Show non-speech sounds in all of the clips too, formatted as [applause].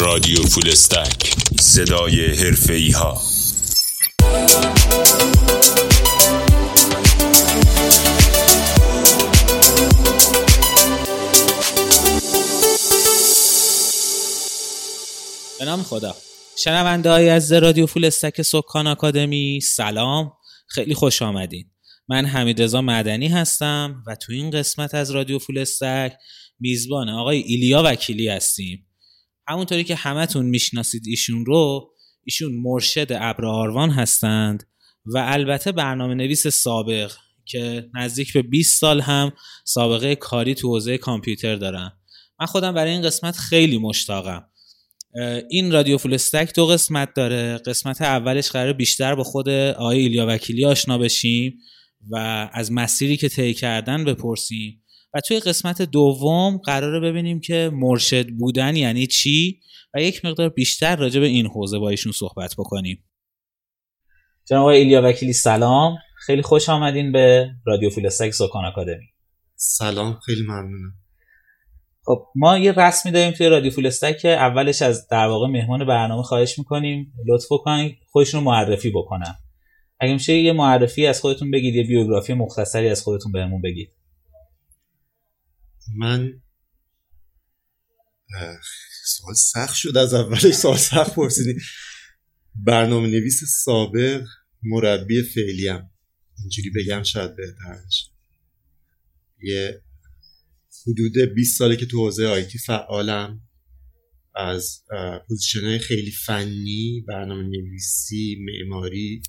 رادیو فول استک صدای حرفه ها به نام خدا. شنونده های از رادیو فول استک سکان آکادمی سلام. خیلی خوش آمدین. من حمید مدنی هستم و تو این قسمت از رادیو فول استک میزبان آقای ایلیا وکیلی هستیم. همونطوری که همتون می‌شناسید ایشون رو ایشون مرشد ابر آروان هستند و البته برنامه نویس سابق که نزدیک به 20 سال هم سابقه کاری تو حوزه کامپیوتر دارم من خودم برای این قسمت خیلی مشتاقم. این رادیو فول استک دو قسمت داره. قسمت اولش قرار بیشتر با خود آقای ایلیا وکیلی آشنا بشیم و از مسیری که طی کردن بپرسیم. و توی قسمت دوم قراره ببینیم که مرشد بودن یعنی چی و یک مقدار بیشتر راجع به این حوزه با ایشون صحبت بکنیم. جناب آقای ایلیا وکیلی سلام. خیلی خوش آمدین به رادیو استک سکان آکادمی سلام خیلی ممنونم. خب ما یه رسمی داریم توی رادیو فول که اولش از در واقع مهمان برنامه خواهش می‌کنیم. لطف کنید خودشون رو معرفی بکنن. اگه میشه یه معرفی از خودتون بگید یه بیوگرافی مختصری از خودتون بهمون بگید. من سوال سخت شد از اولش سوال سخت پرسیدی. برنامه نویس سابق مربی فعلیم. اینجوری بگم شاید بهتر یه حدود 20 ساله که تو حوزه آیتی فعالم. از پوزیشن خیلی فنی برنامه نویسی معماری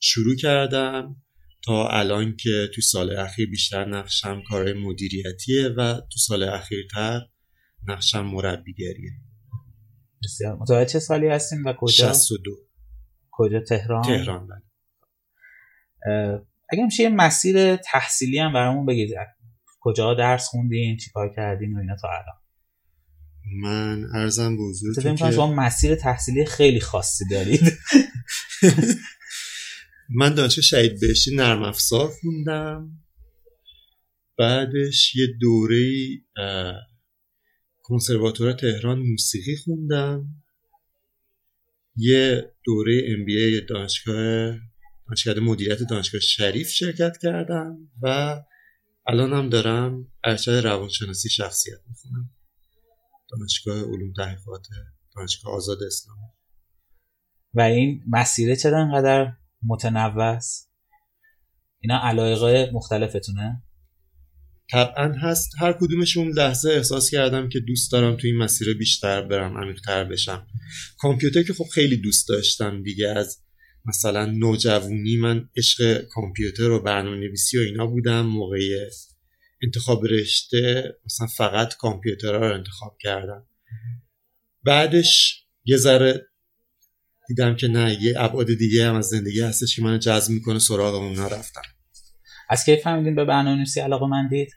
شروع کردم. تا الان که تو سال اخیر بیشتر نقشم کارهای مدیریتیه و تو سال اخیرتر نقشم مربیگریه. بسیار. چه سالی هستیم و کجا؟ 62 کجا؟ تهران؟ تهران بله. اگه میشه یه مسیر تحصیلی هم برامون بگید. کجا درس خوندین؟ چیکار کردین؟ و اینا تا الان. من ارزم به حضورتون که شما مسیر تحصیلی خیلی خاصی دارید. [laughs] من دانشگاه شهید بهشتی نرم افزار خوندم. بعدش یه دوره کنسرواتور تهران موسیقی خوندم. یه دوره ام بی دانشگاه دانشگاه مدیریت دانشگاه شریف شرکت کردم و الان هم دارم ارشد روانشناسی شخصیت می‌خونم. دانشگاه علوم تحقیقات دانشگاه آزاد اسلام و این مسیره چرا انقدر متنوع است اینا علایق مختلفتونه. طبعا هست. هر کدومشون لحظه احساس کردم که دوست دارم تو این مسیر بیشتر برم عمیقتر بشم. کامپیوتر که خب خیلی دوست داشتم دیگه از مثلا نوجوانی من عشق کامپیوتر و برنامه نویسی و اینا بودم. موقع انتخاب رشته مثلا فقط کامپیوترها رو انتخاب کردم. بعدش یه ذره دیدم که نه یه ابعاد دیگه هم از زندگی هستش که من جذب می‌کنه سراغ اونا رفتم از کی فهمیدین به برنامه نویسی علاقه من دید؟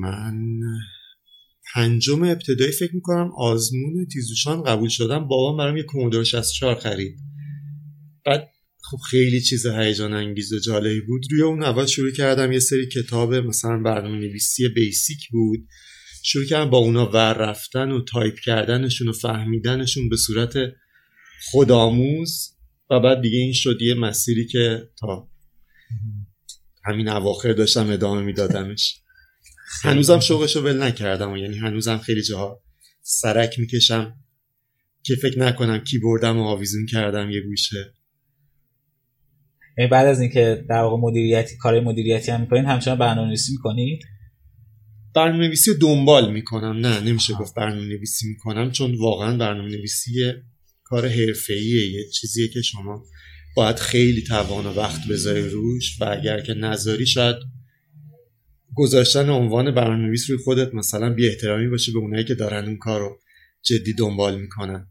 من پنجم ابتدایی فکر می‌کنم آزمون تیزوشان قبول شدم. بابام برام یه کومودور 64 خرید. بعد خب خیلی چیز هیجان انگیز و جالبی بود. روی اون اول شروع کردم. یه سری کتاب مثلا برنامه نویسی بیسیک بود. شروع کردم با اونا ور رفتن و تایپ کردنشون و فهمیدنشون به صورت خودآموز و بعد دیگه این شد یه مسیری که تا همین اواخر داشتم ادامه میدادمش. هنوزم شوقشو ول نکردم و یعنی هنوزم خیلی جاها سرک می‌کشم که فکر نکنم کیبوردم و آویزون کردم یه گوشه. یعنی بعد از اینکه در واقع مدیریتی کار مدیریتی هم می‌کنین همچنان برنامه‌نویسی می‌کنید؟ برنامه نویسی دنبال می‌کنم. نه نمیشه گفت برنامه نویسی می‌کنم چون واقعا برنامه نویسی کار حرفه‌ایه یه چیزیه که شما باید خیلی توان و وقت بذاری روش و اگر که نذاری شاید گذاشتن عنوان برنامه‌نویس روی خودت مثلا بی احترامی باشه به اونایی که دارن اون کار رو جدی دنبال می‌کنن.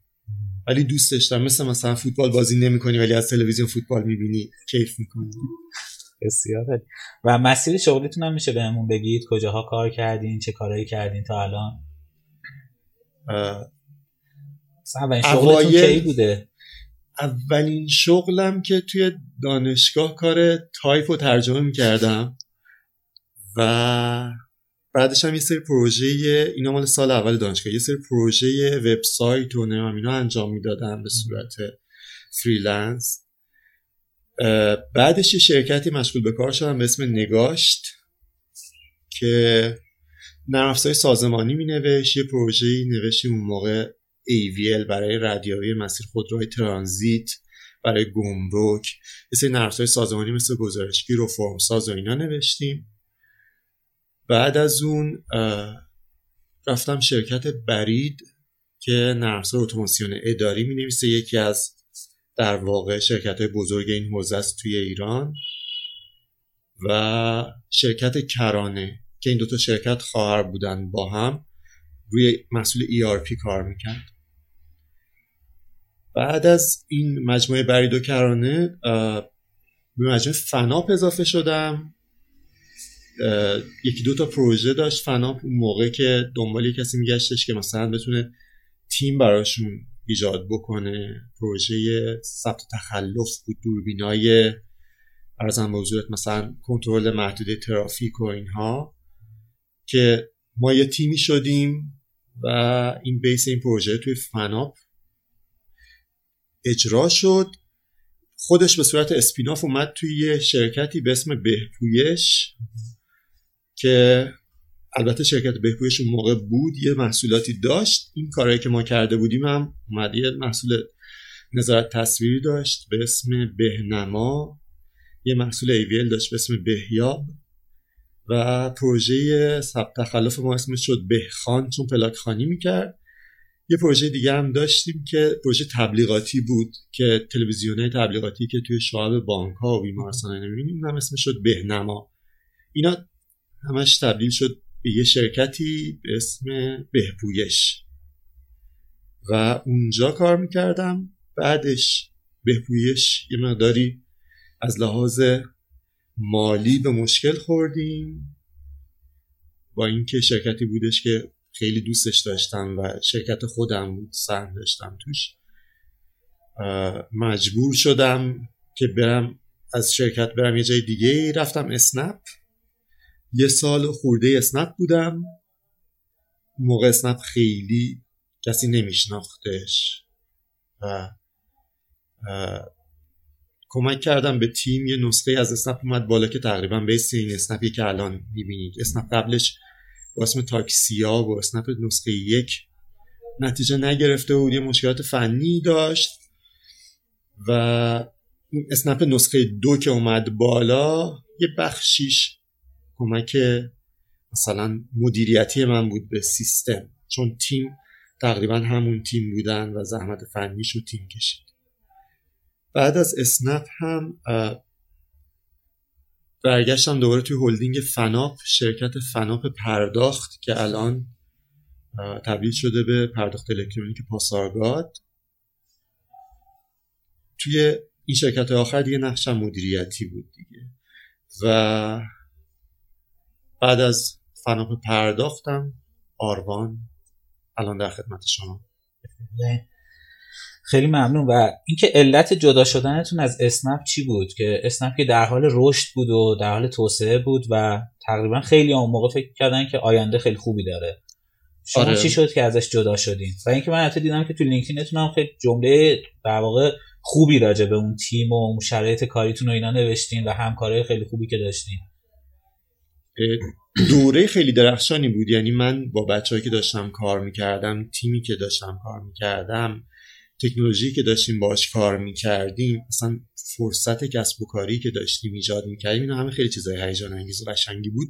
ولی دوست داشتم مثل مثلا فوتبال بازی نمی‌کنی ولی از تلویزیون فوتبال می‌بینی کیف می‌کنی. بسیار و مسیر شغلیتون هم میشه بهمون بگید؟ کجاها کار کردین؟ چه کارهایی کردین تا الان؟ اولین شغلتون کی بوده؟ اولین شغلم که توی دانشگاه کار تایپ و ترجمه می‌کردم و بعدش هم یه سری پروژه اینا مال سال اول دانشگاه. یه سری پروژه وبسایت و نمی‌دونم اینا انجام می‌دادم به صورت freelance بعدش یه شرکتی مشغول به کار شدم به اسم نگاشت که نرم افزار سازمانی می نوشت یه پروژه نوشتیم اون موقع AVL برای ردیابی مسیر خودروهای ترانزیت برای گمرک. یه سری سازمانی مثل گزارشگیر و فرم ساز و اینا نوشتیم. بعد از اون رفتم شرکت برید که نرمسار اتوماسیون اداری می نویسه یکی از در واقع شرکت های بزرگ این حوزه است توی ایران و شرکت کرانه که این دوتا شرکت خواهر بودن با هم روی محصول ERP کار می‌کرد. بعد از این مجموعه برید و کرانه به مجموعه فناپ اضافه شدم. یکی دو تا پروژه داشت فناپ اون موقع که دنبال کسی میگشتش که مثلا بتونه تیم براشون ایجاد بکنه. پروژه ثبت تخلف بود دوربینای ارزم به حضورت مثلا کنترل محدوده ترافیک و اینها که ما یه تیمی شدیم و این بیس این پروژه توی فناپ اجرا شد. خودش به صورت اسپیناف اومد توی یه شرکتی به اسم بهپویش که البته شرکت بهپویش اون موقع بود یه محصولاتی داشت. این کارهایی که ما کرده بودیم هم اومد یه محصول نظارت تصویری داشت به اسم بهنما. یه محصول ایویل داشت به اسم بهیاب. و پروژه ثبت تخلف ما اسمش شد بهخان چون پلاک خانی می‌کرد. یه پروژه دیگه هم داشتیم که پروژه تبلیغاتی بود که تلویزیون تبلیغاتی که توی شعب بانک ها و بیمارستان نمی‌بینیم هم اسمش شد بهنما. اینا همش تبدیل شد به یه شرکتی به اسم بهپویش. و اونجا کار می‌کردم. بعدش بهپویش یه مقداری از لحاظ مالی به مشکل خوردیم. با اینکه شرکتی بودش که خیلی دوستش داشتم و شرکت خودم بود سهم داشتم توش مجبور شدم که برم از شرکت برم یه جای دیگه رفتم اسنپ. یه سال خورده اسنپ بودم. موقع اسنپ خیلی کسی نمیشناختش و کمک کردم به تیم. یه نسخه از اسنپ اومد بالا که تقریبا بیس این اسنپی که الان می‌بینید. اسنپ قبلش با اسم تاکسیا و اسنپ نسخه یک نتیجه نگرفته بود. یه مشکلات فنی داشت و اسنپ نسخه دو که اومد بالا یه بخشیش کمک مثلا مدیریتی من بود به سیستم. چون تیم تقریبا همون تیم بودن و زحمت فنیش رو تیم کشید. بعد از اسنپ هم برگشتم دوباره توی هلدینگ فناپ شرکت فناپ پرداخت که الان تبدیل شده به پرداخت الکترونیک پاسارگاد. توی این شرکت آخر دیگه نقشم مدیریتی بود دیگه. و بعد از فناپ پرداختم آروان الان در خدمت شما. خیلی ممنون. و اینکه علت جدا شدنتون از اسنپ چی بود؟ که اسنپ که در حال رشد بود و در حال توسعه بود و تقریبا خیلی اون موقع فکر کردن که آینده خیلی خوبی داره. شما آره. چی شد که ازش جدا شدین؟ و اینکه من حتی دیدم که تو لینکدینتون هم خیلی جمله در واقع خوبی راجع به اون تیم و شرایط کاریتون و اینا نوشتین و همکارای خیلی خوبی که داشتین. دوره خیلی درخشانی بود. یعنی من با بچههایی که داشتم کار می‌کردم تیمی که داشتم کار می‌کردم تکنولوژی که داشتیم باش کار می‌کردیم مثلا فرصت کسب و کاری که داشتیم ایجاد می‌کردیم اینا همه خیلی چیزای هیجان انگیز و قشنگی بود.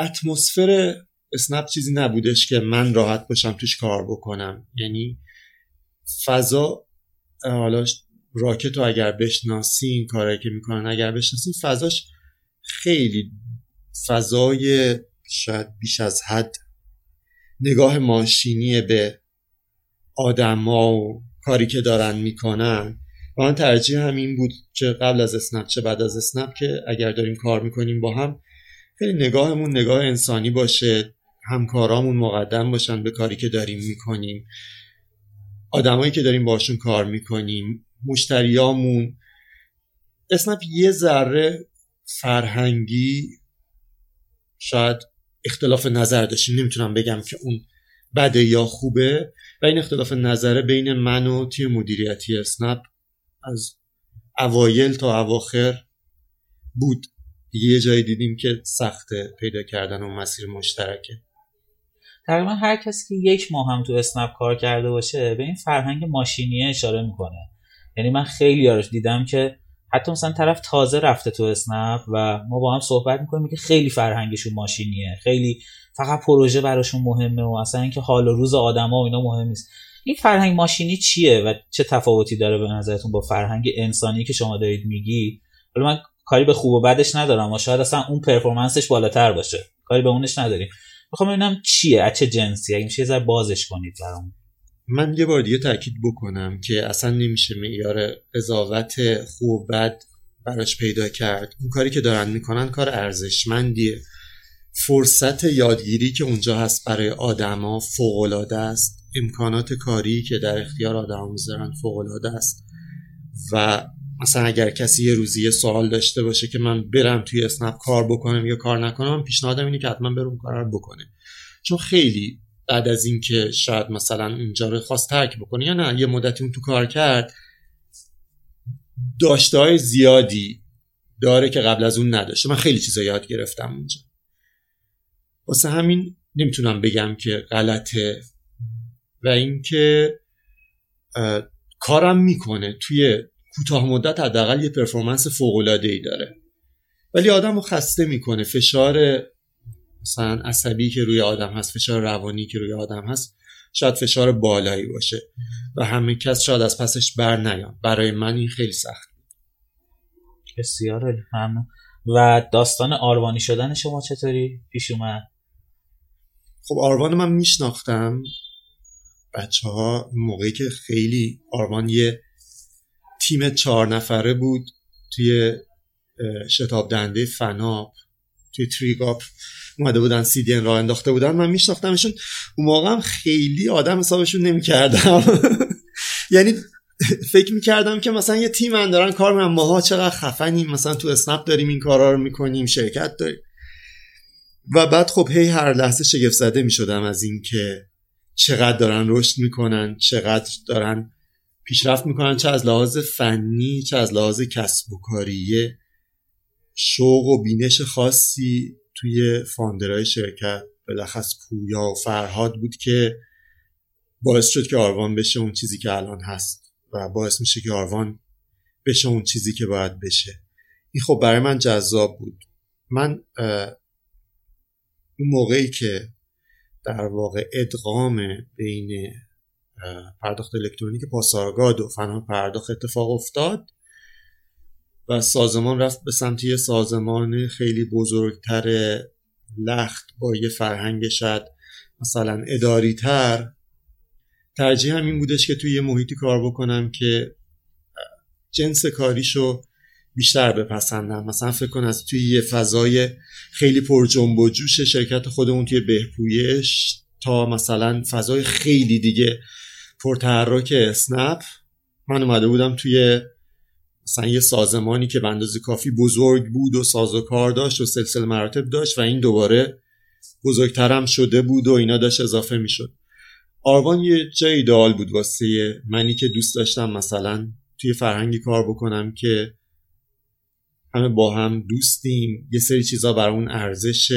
اتمسفر اسنپ چیزی نبودش که من راحت باشم توش کار بکنم. یعنی فضا حالا راکت رو اگر بشناسین کاری که می‌کنن اگر بشناسین فضاش خیلی فضای شاید بیش از حد نگاه ماشینی به آدما و کاری که دارن می‌کنن. و من ترجیح همین بود چه قبل از اسنپ چه بعد از اسنپ که اگر داریم کار می‌کنیم با هم خیلی نگاهمون نگاه انسانی باشه همکارامون مقدم باشن به کاری که داریم می‌کنیم. آدمایی که داریم باشون کار می‌کنیم مشتریامون. اسنپ یه ذره فرهنگی شاید اختلاف نظر داشتیم. نمی‌تونم بگم که اون بده یا خوبه. و این اختلاف نظره بین من و تیم مدیریتی اسنپ از اوایل تا اواخر بود. یه جایی دیدیم که سخته پیدا کردن اون مسیر مشترکه. تقریبا هر کسی که یک ماه هم تو اسنپ کار کرده باشه به این فرهنگ ماشینیه اشاره می‌کنه. یعنی من خیلی یارش دیدم که حتی مثلا طرف تازه رفته تو اسنپ و ما با هم صحبت می‌کنیم که خیلی فرهنگشون ماشینیه خیلی فقط پروژه براشون مهمه و اصلا اینکه حال و روز آدما و اینا مهم نیست. این فرهنگ ماشینی چیه و چه تفاوتی داره به نظرتون با فرهنگ انسانی که شما دارید میگی؟ حالا من کاری به خوب و بدش ندارم و شاید اصلا اون پرفورمنسش بالاتر باشه. کاری به اونش نداریم. می‌خوام ببینم چیه از چه جنسی اگه میشه بازش کنید برام من یه بار دیگه تاکید بکنم که اصلا نمیشه معیار قضاوت خوب بد براش پیدا کرد. اون کاری که دارن می‌کنن کار ارزشمندیه. فرصت یادگیری که اونجا هست برای آدما فوق است. امکانات کاری که در اختیار آدم می‌ذارن فوق است. و مثلا اگر کسی یه روزی یه سوال داشته باشه که من برم توی اسنپ کار بکنم یا کار نکنم پیشنهادم اینه که حتما برم کار بکنه. چون خیلی بعد از اینکه شاید مثلا اونجا رو خواست ترک بکنه یا نه یه مدتی اون تو کار کرد. داشته های زیادی داره که قبل از اون نداشته من خیلی چیزا یاد گرفتم اونجا. واسه همین نمی‌تونم بگم که غلطه و اینکه کارم می‌کنه توی کوتاه مدت حداقل یه پرفورمنس فوق العاده ای داره. ولی آدم رو خسته می‌کنه فشار مثلا عصبی که روی آدم هست فشار روانی که روی آدم هست شاید فشار بالایی باشه. و همه کس شاید از پسش بر نیان برای من این خیلی سخت. بسیار ممنون. و داستان آروانی شدن شما چطوری پیش اومد؟ خب آروان من میشناختم. بچه ها موقعی که خیلی آروان یه تیم چهار نفره بود توی شتاب دنده فناب توی تریگاپ. اومده بودن سی دی راه انداخته بودن من میشناختمشون. اون موقع هم خیلی آدم حسابشون نمی‌کردم. [laughs] یعنی فکر می‌کردم که مثلا یه تیم من دارن کار من ماها چقدر خفنیم مثلا تو اسنپ داریم این کارا رو می‌کنیم شرکت داریم. و بعد خب هی هر لحظه شگفت زده می‌شدم از اینکه چقدر دارن رشد می‌کنن چقدر دارن پیشرفت می‌کنن. چه از لحاظ فنی چه از لحاظ کسب و کاریه. شوق و بینش خاصی. توی فاندرهای شرکت بلخص پویا و فرهاد بود که باعث شد که آروان بشه اون چیزی که الان هست و باعث میشه که آروان بشه اون چیزی که باید بشه. این خب برای من جذاب بود. من اون موقعی که در واقع ادغام بین پرداخت الکترونیک پاسارگاد و فنا پرداخت اتفاق افتاد و سازمان رفت به سمت یه سازمان خیلی بزرگتر لخت با یه فرهنگ شاید مثلا اداری تر ترجیح هم این بودش که توی یه محیطی کار بکنم که جنس کاریشو بیشتر بپسندم. مثلا فکر کن از توی یه فضای خیلی پر جنب و جوش شرکت خودمون توی بهپویش تا مثلا فضای خیلی دیگه پرتحرک اسنپ. من اومده بودم توی مثلا یه سازمانی که به اندازه کافی بزرگ بود و ساز و کار داشت و سلسله مراتب داشت و این دوباره بزرگترم شده بود و اینا داشت اضافه می‌شد. آروان یه جای ایدئال بود واسه منی که دوست داشتم مثلا توی فرهنگی کار بکنم که همه با هم دوستیم یه سری چیزا برای اون ارزش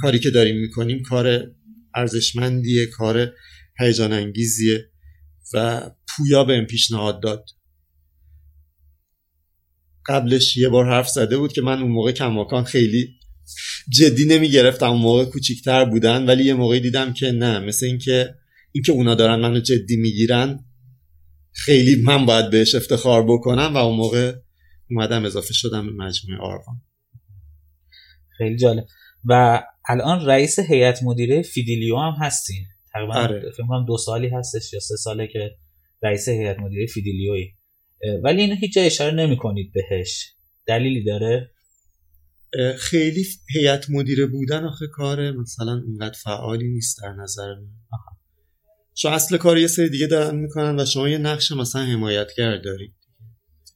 کاری که داریم می‌کنیم کار ارزشمندیه کار هیجان انگیزیه و پویا بهم پیشنهاد داد. قبلش یه بار حرف زده بود که من اون موقع کماکان خیلی جدی نمی گرفتم اون موقع کوچیکتر بودن ولی یه موقعی دیدم که نه مثل اینکه اینکه اونا دارن منو جدی می‌گیرن خیلی من باید بهش افتخار بکنم و اون موقع اومدم اضافه شدم به مجموعه آروان. خیلی جالب. و الان رئیس هیئت مدیره فیدیلیو هم هستین. تقریبا آره. فکر کنم دو سالی هستش یا سه ساله که رئیس هیئت مدیره فیدیلیوی ولی اینو هیچ جای اشاره نمی کنید بهش. دلیلی داره؟ خیلی هیئت مدیره بودن آخه کار مثلا اونقدر فعالی نیست در نظر من. چون اصل کار یه سری دیگه دارن می‌کنن و شما یه نقش مثلا حمایتگر دارید.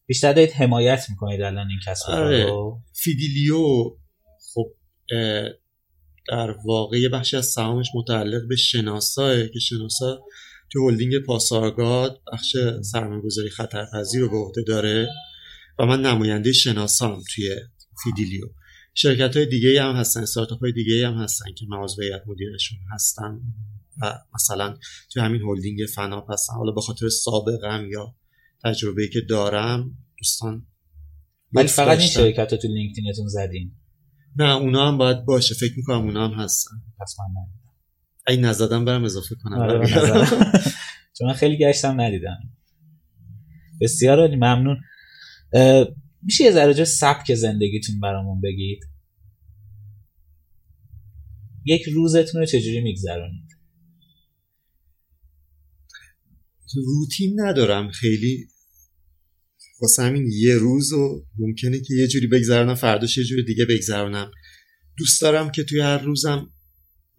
بیشتر دارید حمایت می‌کنید الان این کسب آره. فیدیلیو خب در واقع یه بخشی از سهامش متعلق به شناساه که شناسا تو هلدینگ پاسارگاد بخش سرمایه‌گذاری خطرپذیر رو به عهده داره و من نماینده شناسام توی فیدیلیو. شرکت های دیگه هم هستن استارتاپ های دیگه هم هستن که من عضو هیئت مدیرشون هستم و مثلا توی همین هلدینگ فناپ هستم حالا به خاطر سابقم یا تجربه که دارم دوستان ولی لطف فقط این. شرکت رو تو لینکدینتون زدین. نه اونا هم باید باشه. فکر می‌کنم اونا هم هستن. پس من ندیدم اگه نزدم برم اضافه کنم. آره،. [laughs] چون من خیلی گشتم ندیدم. بسیار عالی ممنون. میشه یه ذره سبک زندگیتون برامون بگید؟ یک روزتون رو چجوری میگذرونید؟ روتین ندارم. خیلی واسه همین یه روز و ممکنه که یه جوری بگذرونم فرداش یه جوری دیگه بگذرونم. دوست دارم که توی هر روزم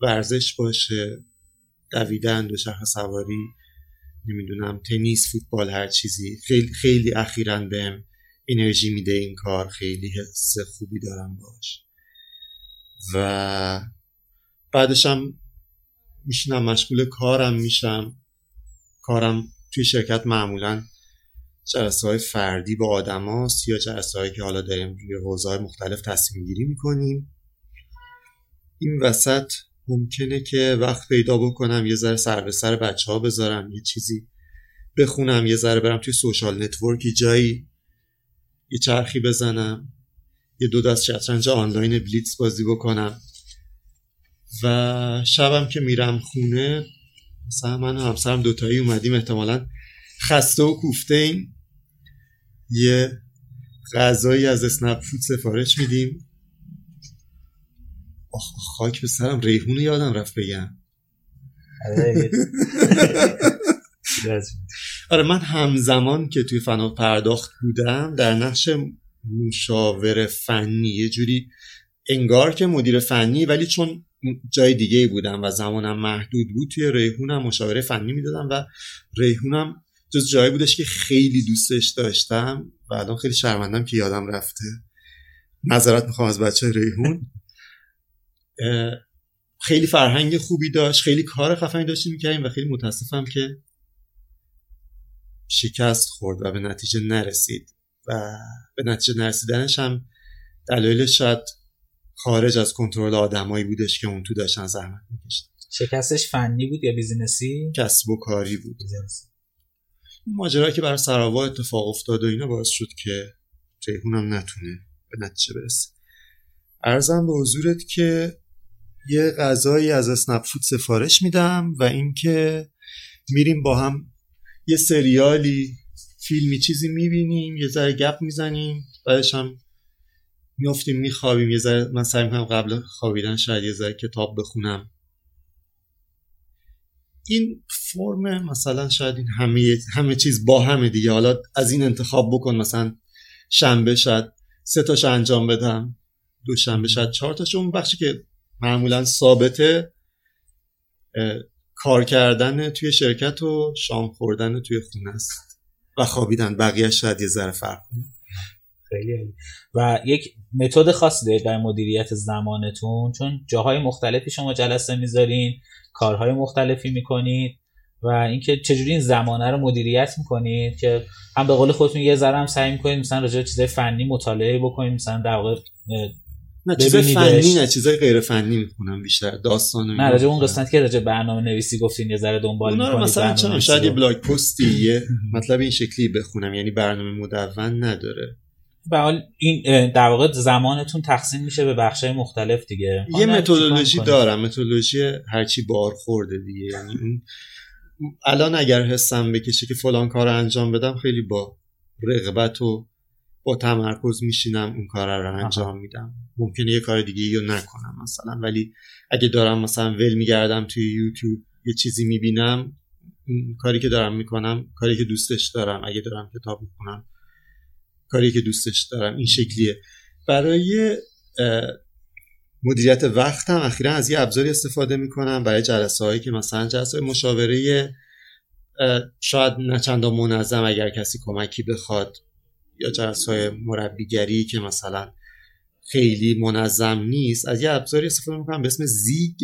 ورزش باشه دویدن دوچرخه سواری نمی‌دونم تنیس فوتبال هر چیزی. خیلی خیلی اخیرا بهم انرژی میده این کار. خیلی حس خوبی دارم باش و بعدش هم میشینم مشغول کارم میشم. کارم توی شرکت معمولا جلسه های فردی با آدم هاست یا جلسه هایی که حالا داریم روی های مختلف تصمیم گیری می‌کنیم. این وسط ممکنه که وقت پیدا بکنم یه ذره سر به سر بچه ها بذارم یه چیزی بخونم یه ذره برم توی social network ی جایی یه چرخی بزنم یه دو دست شطرنج آنلاین blitz بازی بکنم. و شبم که میرم خونه مثلا من و همسرم دوتایی اومدیم احتمالا خسته و کوفته ایم. یه غذایی از اسنپ فود سفارش میدیم. خاک به سرم. ریحون یادم رفت بگم. آره، آره من همزمان که توی فنا پرداخت بودم در نقش مشاور فنی یه جوری انگار که مدیر فنی ولی چون جای دیگه بودم و زمانم محدود بود توی ریحونم مشاوره فنی می‌دادم و ریحونم جز جایی بودش که خیلی دوستش داشتم و الان خیلی شرمندم که یادم رفته. نظرت می‌خوام از بچه ریحون. خیلی فرهنگ خوبی داشت خیلی کار خفنی داشتیم می‌کردیم و خیلی متاسفم که شکست خورد و به نتیجه نرسید و به نتیجه نرسیدنش هم دلایلش شاید خارج از کنترل آدمایی بودش که اون تو داشتن زحمت میکشتن شکستش فنی بود یا business ی؟ کسب و کاری بود. business ی. اون ماجرا که بر سر سرآوا اتفاق افتاد و اینا باعث شد که ریحونم نتونه به نتیجه برسه. عرضم به حضورت که یه غذایی از اسنپ فود سفارش میدم و اینکه میریم با هم یه سریالی فیلمی چیزی می‌بینیم یه ذره گپ می‌زنیم بعدش هم میافتیم میخوابیم. یه ذره من سعی می‌کنم قبل خوابیدن شاید یه ذره کتاب بخونم. این فرم مثلا شاید این همه همه چیز با همه دیگه. حالا از این انتخاب بکن مثلا شنبه شاید سه تاش انجام بدم دوشنبه شاید چهار تاش. اون بخشی که معمولا ثابته کار کردن توی شرکت و شام خوردن توی خونه است و خوابیدن بقیه شاید یه ذره فرق کنه خیلی. و یک متد خاصی دارید برای مدیریت زمانتون چون جاهای مختلفی شما جلسه می‌ذارین کارهای مختلفی می‌کنید و اینکه چجوری این زمانه رو مدیریت می‌کنید که هم به قول خودتون یه ذره هم سعی می‌کنید مثلا راجع به چیزای فنی مطالعه بکنید مثلا در واقع نه چیزای ببینیدش. فنی نه چیزای غیر فنی می‌خونم بیشتر داستان نه راجع اون. قسمت که راجع برنامه نویسی گفتین یه ذره دنبال اونا رو مثلا چون شاید یه. بلاگ پستی یه [laughs] مطلب این شکلی بخونم یعنی برنامه مدون نداره به حال این در واقع زمانتون تقسیم میشه به بخشای مختلف دیگه یه متدولوژی دارم متدولوژی هرچی بار خورده دیگه یعنی الان اگر حسم بکشه که فلان کار انجام بدم خیلی با رغبت و با تمرکز میشینم اون کار رو انجام میدم. ممکنه یه کار دیگه رو نکنم مثلا ولی اگه دارم مثلا ول میگردم توی یوتیوب یه چیزی می‌بینم اون کاری که دارم می‌کنم کاری که دوستش دارم اگه دارم کتاب می‌خونم کاری که دوستش دارم این شکلیه. برای مدیریت وقت هم اخیرا از یه ابزاری استفاده می‌کنم برای جلسه هایی که مثلا جلسه مشاوره شاید نه چندان منظم اگر کسی کمکی بخواد. یا جلسه های مربیگری که مثلا خیلی منظم نیست از یه ابزاری استفاده می‌کنم به اسم زیگ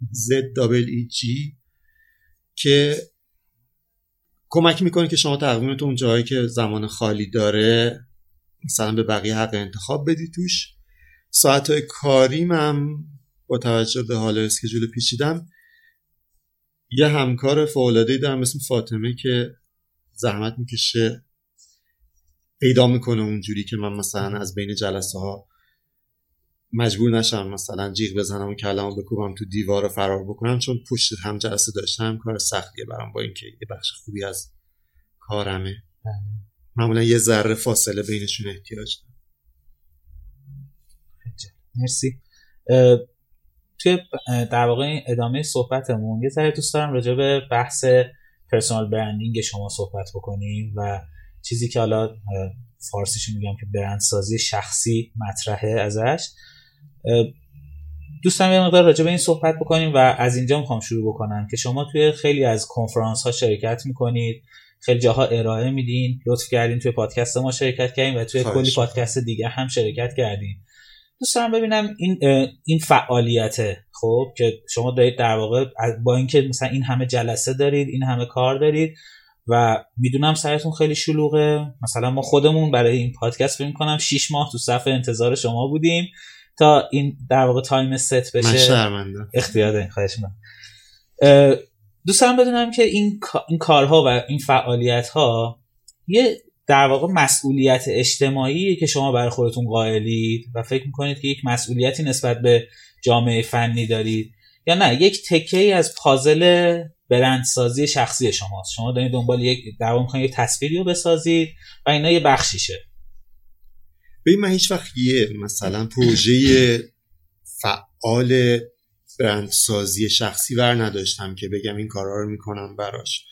Z ای جی که کمک می‌کنه که شما تقویمتون اون جایی که زمان خالی داره مثلا به بقیه حق انتخاب بدی توش. ساعت های کاریم هم با توجه به حال اسکیجول پیچیدم یه همکار فوقلادهی دارم اسم فاطمه که زحمت می‌کشه پیدا می‌کنه اونجوری که من مثلا از بین جلسه ها مجبور نشم مثلا جیغ بزنم و کلامو بکوبم تو دیوار رو فرار بکنم چون پشت هم جلسه داشتم کار سختیه برام با اینکه یه بخش خوبی از کارمه. بله. معمولا یه ذره فاصله بینشون احتیاج دارم. مرسی. توی در واقع ادامه صحبتمون یه ذره دوست دارم راجع به بحث پرسونال برندینگ شما صحبت بکنیم و چیزی که حالا فارسیشو میگم که برندسازی شخصی مطرحه ازش. دوستم یه مقدار راجع به این صحبت بکنیم و از اینجا می‌خوام شروع بکنم که شما توی خیلی از کنفرانس ها شرکت می‌کنید خیلی جاها ارائه میدین لطف کردین توی پادکست ما شرکت کردین و توی کلی پادکست دیگه هم شرکت کردین. دوست دارم ببینم این این فعالیته خب که شما دارید در واقع با اینکه مثلا این همه جلسه دارید این همه کار دارید و می‌دونم سرتون خیلی شلوغه. مثلا ما خودمون برای این پادکست فکر کنم 6 ماه تو صفحه انتظار شما بودیم تا این در واقع time set بشه. من شرمنده. اختیار دارین خواهش می‌کنم. دوست دارم بدونم که این این کارها و این فعالیت ها یه در واقع مسئولیت اجتماعی که شما برای خودتون قائلید و فکر می‌کنید که یک مسئولیتی نسبت به جامعه فنی دارید یا نه. یک تکه ای از پازل برندسازی شخصی شماست. شما دارید دنبال یک در واقع یک تصویری رو بسازید و اینا یه بخشیشه. ببین من هیچ وقت یه مثلا پروژه فعال برندسازی شخصی ور نداشتم که بگم این کارا رو می‌کنم براش.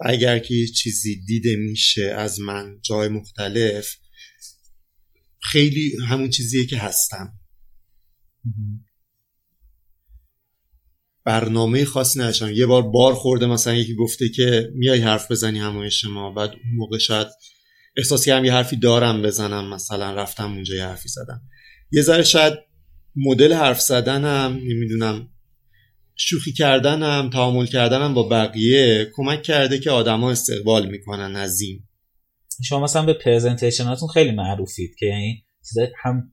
اگر که چیزی دیده میشه از من جای مختلف خیلی همون چیزیه که هستم. برنامه خاصی نداشتم یه بار بار خورده مثلا یکی گفته که میای حرف بزنی همایش ما. بعد اون موقع شاید احساسی هم یه حرفی دارم بزنم. مثلا رفتم اونجا یه حرفی زدم. یه ذره شاید مدل حرف زدنم نمی‌دونم شوخی کردنم تعامل کردنم با بقیه کمک کرده که آدما استقبال می‌کنن از این. شما مثلا به پرزنتیشناتون خیلی معروفید که یعنی هم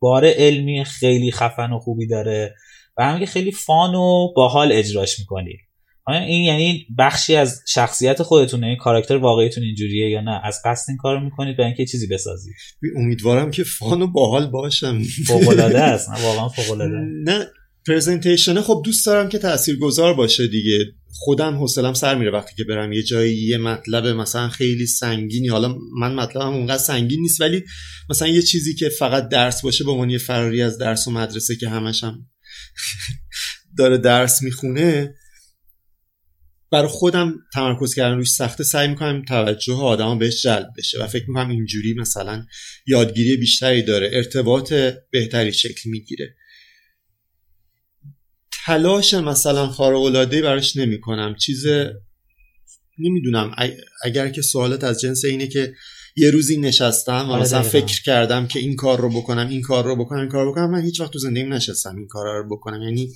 بار علمی خیلی خفن و خوبی داره. و هم خیلی فان و باحال اجراش می‌کنید این یعنی بخشی از شخصیت خودتونه؟ این کاراکتر واقعیتون اینجوریه یا نه؟ از قصد این کارو می‌کنید به اینکه چیزی بسازید امیدوارم که فان و باحال باشم. فوق العاده است. نه [laughs] واقعا فوق العاده نه پرزنتیشن خب دوست دارم که تاثیرگذار باشه دیگه. خودم حوصلم سر میره وقتی که برم یه جایی یه مطلب مثلا خیلی سنگینی. حالا من مطلبم اونقدر سنگین نیست ولی مثلا یه چیزی که فقط درس باشه به عنوان فراری از درس و مدرسه که همش هم [laughs] داره درس می‌خونه برای خودم تمرکز کردن روش سخته. سعی می‌کنم توجه آدم بهش جلب بشه و فکر می‌کنم اینجوری مثلا یادگیری بیشتری داره ارتباط بهتری شکل می‌گیره. تلاش مثلا خارق العاده براش نمی‌کنم. چیز نمی‌دونم اگر که سوالت از جنس اینه که یه روزی نشستم و آره مثلا فکر کردم که این کار رو بکنم این کار رو بکنم این کار رو بکنم. من هیچ وقت تو زندگیم نشستم این کار رو بکنم. یعنی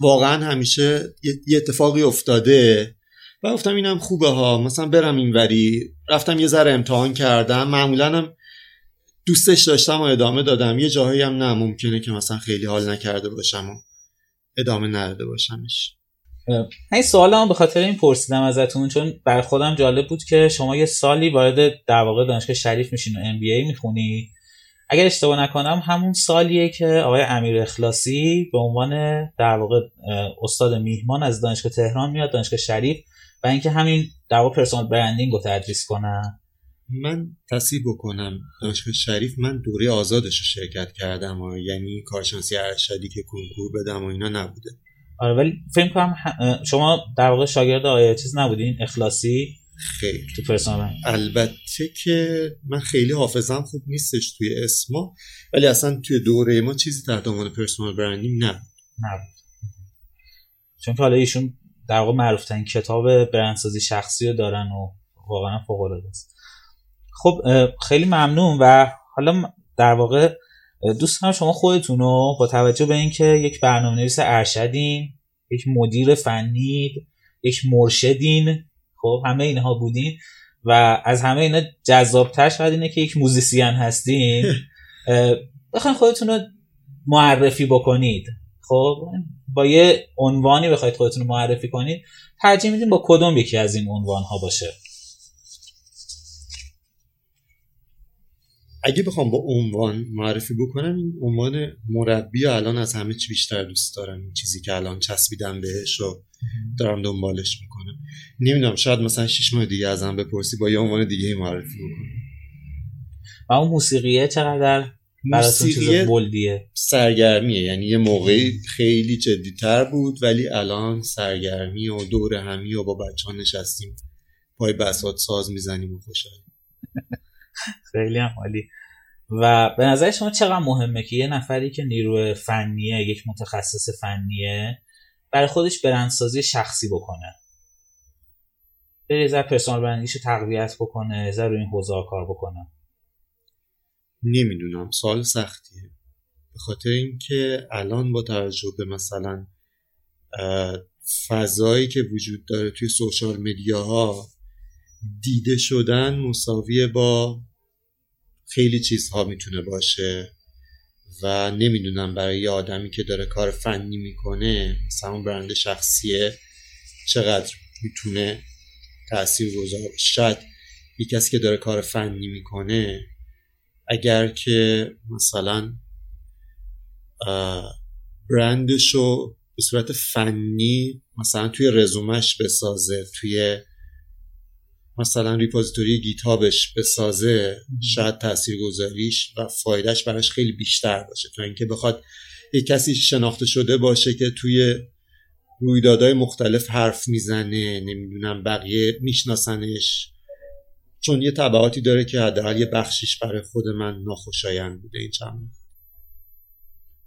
واقعا همیشه یه اتفاقی افتاده و گفتم اینم خوبه ها. مثلا برم اینوری رفتم یه ذره امتحان کردم. معمولا هم دوستش داشتم و ادامه دادم. یه جاهایی هم نه ممکنه که مثلا خیلی حال نکرده باشم و ادامه نداده باشمش. این سوال هم به خاطر این پرسیدم ازتون چون بر خودم جالب بود که شما یه سالی وارد در واقع دانشگاه شریف میشین و ای می‌خونی. اگر اشتباه نکنم همون سالیه که آقای امیر اخلاصی به عنوان در واقع استاد میهمان از دانشگاه تهران میاد دانشگاه شریف و اینکه همین در واقع پرسونال برندینگ رو تدریس کنن من تصیب بکنم دانشگاه شریف من دوره آزادش رو شرکت کردم و یعنی کارشناسی ارشدی که کنکور بدم و اینا نبوده. آره ولی فکر کنم شما در واقع شاگرد آیا چیز نبودین اخلاصی؟ خیلی. تو پرسونال البته که من خیلی حافظم خوب نیستش توی اسما ولی اصلا توی دوره ما چیزی تحت عنوان پرسونال برندینگ نبود. نبود. چون که حالا ایشون در واقع معروف ترین کتاب برندسازی شخصی رو دارن و واقعا فوق العاده است. خب خیلی ممنون و حالا در واقع دوست دارم شما خودتون رو با توجه به اینکه یک برنامه نویس ارشدین یک مدیر فنی یک مرشدین خب همه اینها بودین و از همه اینا جذابتر شاید اینه که یک موزیسین هستین. [laughs] بخواین خودتون رو معرفی بکنید. خب با یه عنوانی بخواید خودتون رو معرفی کنید. ترجیح میدین با کدوم یکی از این عنوان ها باشه. اگه بخوام با عنوان معرفی بکنم این عنوان مربی الان از همه چی بیشتر دوست دارم. این چیزی که الان چسبیدم بهش و دارم دنبالش می‌کنم. نمی‌دونم شاید مثلا شش ماه دیگه ازم بپرسی با یه عنوان دیگه معرفی بکنم. و اون موسیقیه چقدر براتون چیز بلدیه؟ سرگرمیه. یعنی یه موقعی خیلی جدیتر بود ولی الان سرگرمی و دور همی و با بچه ها نشستیم پای بسات ساز می‌زنیم و خوشحالیم. [laughs] خیلی هم عالی. و به نظر شما چقدر مهمه که یه نفری که نیروی فنیه یک متخصص فنیه برای خودش برندسازی شخصی بکنه؟ بره یه پرسونال برندیش تقویت بکنه یه روی این حوزه کار بکنه. نمی‌دونم. سوال سختیه. به خاطر اینکه الان با توجه به مثلا فضایی که وجود داره توی سوشال ها دیده شدن مساویه با خیلی چیزها می‌تونه باشه و نمی‌دونم برای یه آدمی که داره کار فنی می‌کنه مثلا اون برند شخصیه چقدر می‌تونه تاثیر گذار شاید یه کسی که داره کار فنی می‌کنه اگر که مثلا برندش رو به صورت فنی مثلا توی رزومش بسازه توی مثلا repository گیت‌هابش بسازه شاید اثرگذاریش و فایدهش براش خیلی بیشتر باشه. تا اینکه بخواد یک کسی شناخته شده باشه که توی رویدادهای مختلف حرف می‌زنه نمی‌دونم بقیه میشناسنش. چون یه تبعاتی داره که حداقل یه بخشیش برای خود من ناخوشایند بوده این چند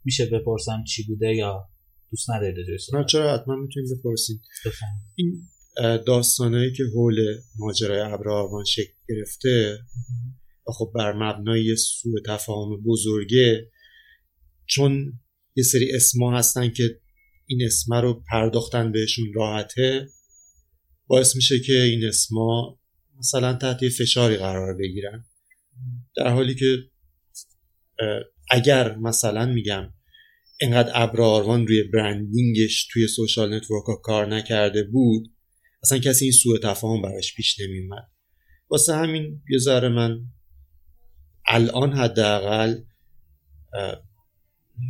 میشه بپرسم چی بوده یا دوست ندارید نه چرا؟ حتما می‌تونیم بپرسیم. این داستانهایی که حول ماجرای ابر شکل گرفته و خب بر مبنای سوء تفاهم بزرگه چون یه سری اسما هستن که این اسما رو پرداختن بهشون راحته باعث میشه که این اسما مثلا تحت فشاری قرار بگیرن. در حالی که اگر مثلا میگم انقدر ابراروان روی برندینگش توی سوشال نتورک ها کار نکرده بود اصلا کسی این سوء تفاهم براش پیش نمیومد واسه همین یه ذره من الان حداقل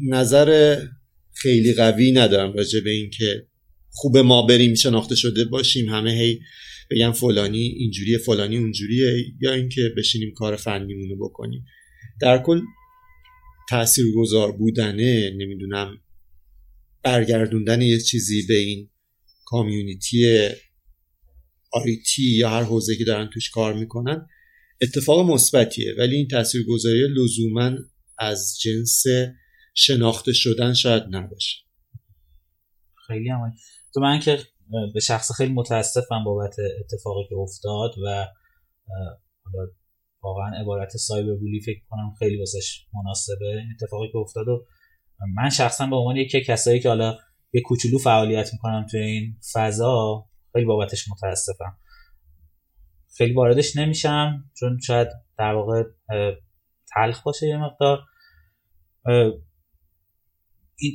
نظر خیلی قوی ندارم راجع به اینکه خوب ما بریم شناخته شده باشیم همه هی بگم فلانی اینجوریه فلانی اونجوریه یا اینکه بشینیم کار فنیمونو بکنیم. در کل تاثیرگذار بودنه نمی‌دونم برگردوندن یه چیزی به این کامیونیتی آیتی یا هر حوزه که دارن توش کار می‌کنن اتفاق مثبتیه. ولی این تاثیرگذاری لزوما از جنس شناخته شدن شاید نباشه. خیلی هم تو من که به شخص خیلی متاسفم بابت اتفاقی که افتاد و حالا واقعا عبارت سایبر بولی فکر کنم خیلی واسش مناسبه اتفاقی که افتاد و من شخصا به عنوان یکی کسایی که حالا یه کوچولو فعالیت می‌کنم تو این فضا خیلی بابتش متاسفم. خیلی واردش نمیشم چون شاید در واقع تلخ باشه یه مقدار.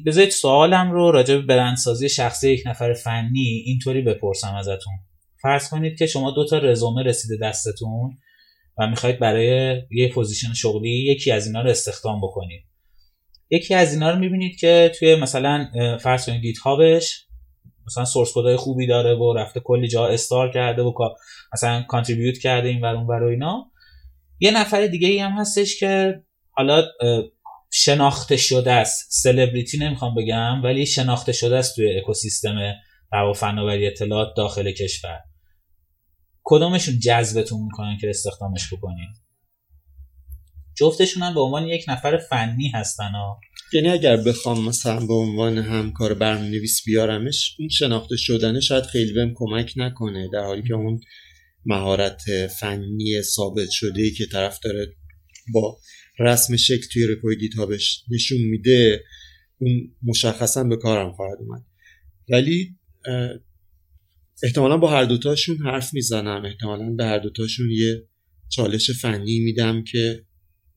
بذارید سوالم رو راجع به برندسازی شخصی یک نفر فنی اینطوری بپرسم ازتون. فرض کنید که شما دو تا رزومه رسیده دستتون و می‌خواید برای یه position شغلی یکی از اینا رو استخدام بکنید. یکی از اینا رو می‌بینید که توی مثلا فرض کنید گیت هابش مثلا source code ای خوبی داره و رفته کلی جا star کرده و مثلا contribute کرده این ور اون اینا. یه نفر دیگه ای هم هستش که حالا شناخته شده است. سلبریتی نمی‌خوام بگم ولی شناخته شده است توی اکوسیستم در فناوری اطلاعات داخل کشور. کدومشون جذبتون می‌کنن که استخدامش بکنید جفتشون هم به عنوان یک نفر فنی هستن ها یعنی اگر بخوام مثلا به عنوان همکار برنامه نویس بیارمش این شناخته شدنه شاید خیلی بهم کمک نکنه در حالی که اون مهارت فنی ثابت شده ای که طرف داره با رسم شکل توی رپوی گیتابش نشون میده اون مشخصا به کارم خواهد اومد. ولی احتمالا با هر دوتاشون حرف می‌زنم احتمالا به هر دوتاشون یه چالش فنی میدم که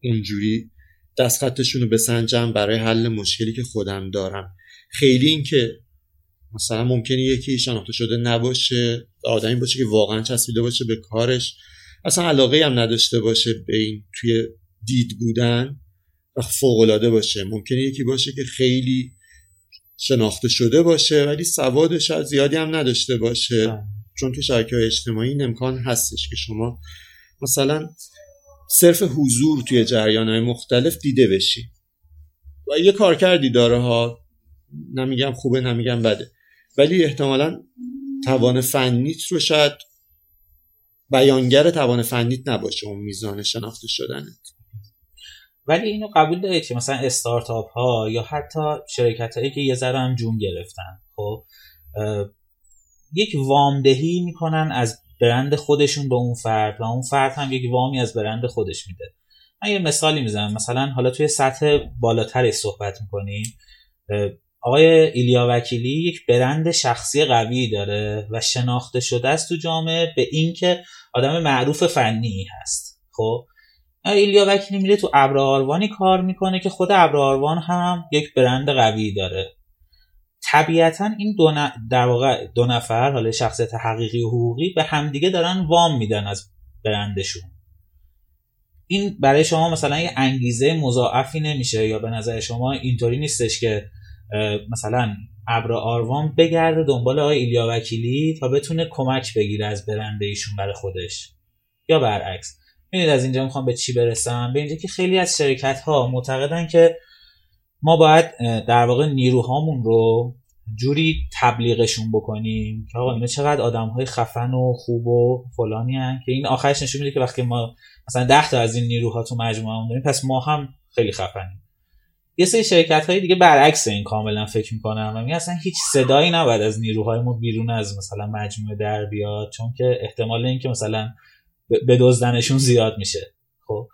اونجوری دستخطشون رو بسنجم برای حل مشکلی که خودم دارم. خیلی این که مثلا ممکنه یکی شناخته شده نباشه آدمی باشه که واقعا چسبیده باشه به کارش اصلا علاقه هم نداشته باشه به این توی دید بودن و فوقلاده باشه. ممکنه یکی باشه که خیلی شناخته شده باشه ولی سواد شاید زیادی هم نداشته باشه. بله. چون تو شبکه های اجتماعی این امکان هستش که شما مثلا صرف حضور توی جریان مختلف دیده بشی. و یه کار کردی داره ها. نمیگم خوبه نمیگم بده. ولی احتمالا توان فنیت رو شاید بیانگر توان فنیت نباشه اون میزان شناخته شدنت. ولی اینو قبول دارید که مثلا استارتاپ ها یا حتی شرکت هایی که یه ذره هم جون گرفتن خب یک وامدهی می‌کنن از برند خودشون به اون فرد و اون فرد هم یک وامی از برند خودش میده. من یه مثالی می‌زنم. مثلا حالا توی سطح بالاتری صحبت می‌کنیم. آقای ایلیا وکیلی یک برند شخصی قوی داره و شناخته شده است تو جامعه به اینکه آدم معروف فنی هست. خب؟ ایلیا وکیلی میره تو ابراروانی کار می‌کنه که خود ابراروان هم یک برند قوی داره. طبیعتا این دو, در واقع دو نفر حالا شخصیت حقیقی و حقوقی به همدیگه دارن وام میدن از برندشون. این برای شما مثلا یه انگیزه مضاعفی نمیشه یا به نظر شما اینطوری نیستش که مثلا ابر آروان بگرده دنبال آقای ایلیا وکیلی تا بتونه کمک بگیره از برنده ایشون برای خودش؟ یا برعکس. می‌دونید از اینجا می‌خوام به چی برسم؟ به اینجا که خیلی از شرکت ها معتقدن که ما باید در واقع نیروهامون رو جوری تبلیغشون بکنیم که آقا اینا چقدر آدم های خفن و خوب و فلانی هن که این آخرش نشون میده که وقتی ما مثلا ده تا از این نیروها تو مجموعه داریم پس ما هم خیلی خفنیم. یه سری شرکت های دیگه برعکس این کاملا فکر می‌کنم. و می اصلا هیچ صدایی نباید از نیروهای ما بیرون از مثلا مجموعه در بیاد چون که احتمال اینکه مثلا به دزدنشون زیاد میشه. خب؟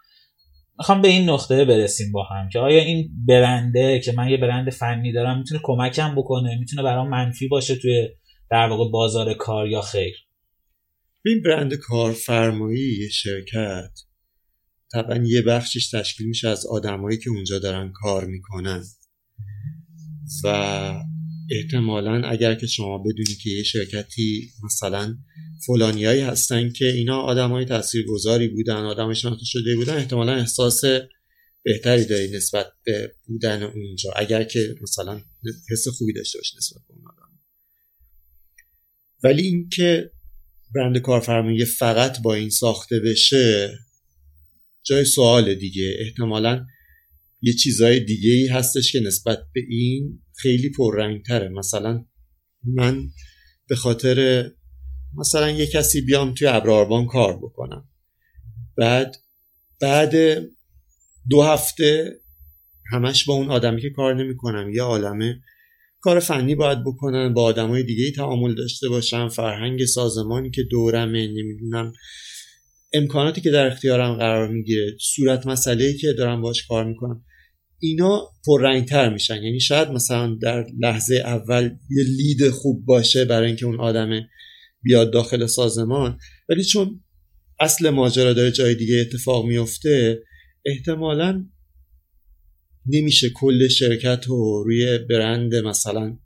می‌خوام به این نقطه برسیم با هم که آیا این برنده که من یه برند فنی دارم می‌تونه کمکم بکنه؟ می‌تونه برام منفی باشه توی در واقع بازار کار یا خیر؟ این برند کارفرمایی یه شرکت طبعا یه بخشش تشکیل میشه از آدمایی که اونجا دارن کار می‌کنن. و احتمالا اگر که شما بدونی که یه شرکتی مثلا فلانیایی هستن که اینا آدم های تاثیرگذاری بودن آدم شناخته شده بودن احتمالا احساس بهتری داری نسبت به بودن اونجا. اگر که مثلا حس خوبی داشته باشی نسبت به اون آدم. ولی اینکه برند کارفرمایی فقط با این ساخته بشه جای سوال دیگه. احتمالا یه چیزای دیگه ای هستش که نسبت به این خیلی پررنگتره. مثلا من به خاطر مثلا یه کسی بیام توی ابراربان کار بکنم. بعد بعد دو هفته همش با اون آدمی که کار نمی‌کنم یه عالمه کار فنی باید بکنن با آدمای دیگه تعامل داشته باشم فرهنگ سازمانی که دورمه نمی‌دونم. امکاناتی که در اختیارم قرار می‌گیره صورت مسئله که دارم باش کار می‌کنم. اینا پررنگتر میشن. یعنی شاید مثلا در لحظه اول یه لید خوب باشه برای اینکه اون آدم بیاد داخل سازمان ولی چون اصل ماجرا داره جای دیگه اتفاق میفته احتمالا نمیشه کل شرکت رو روی برند مثلا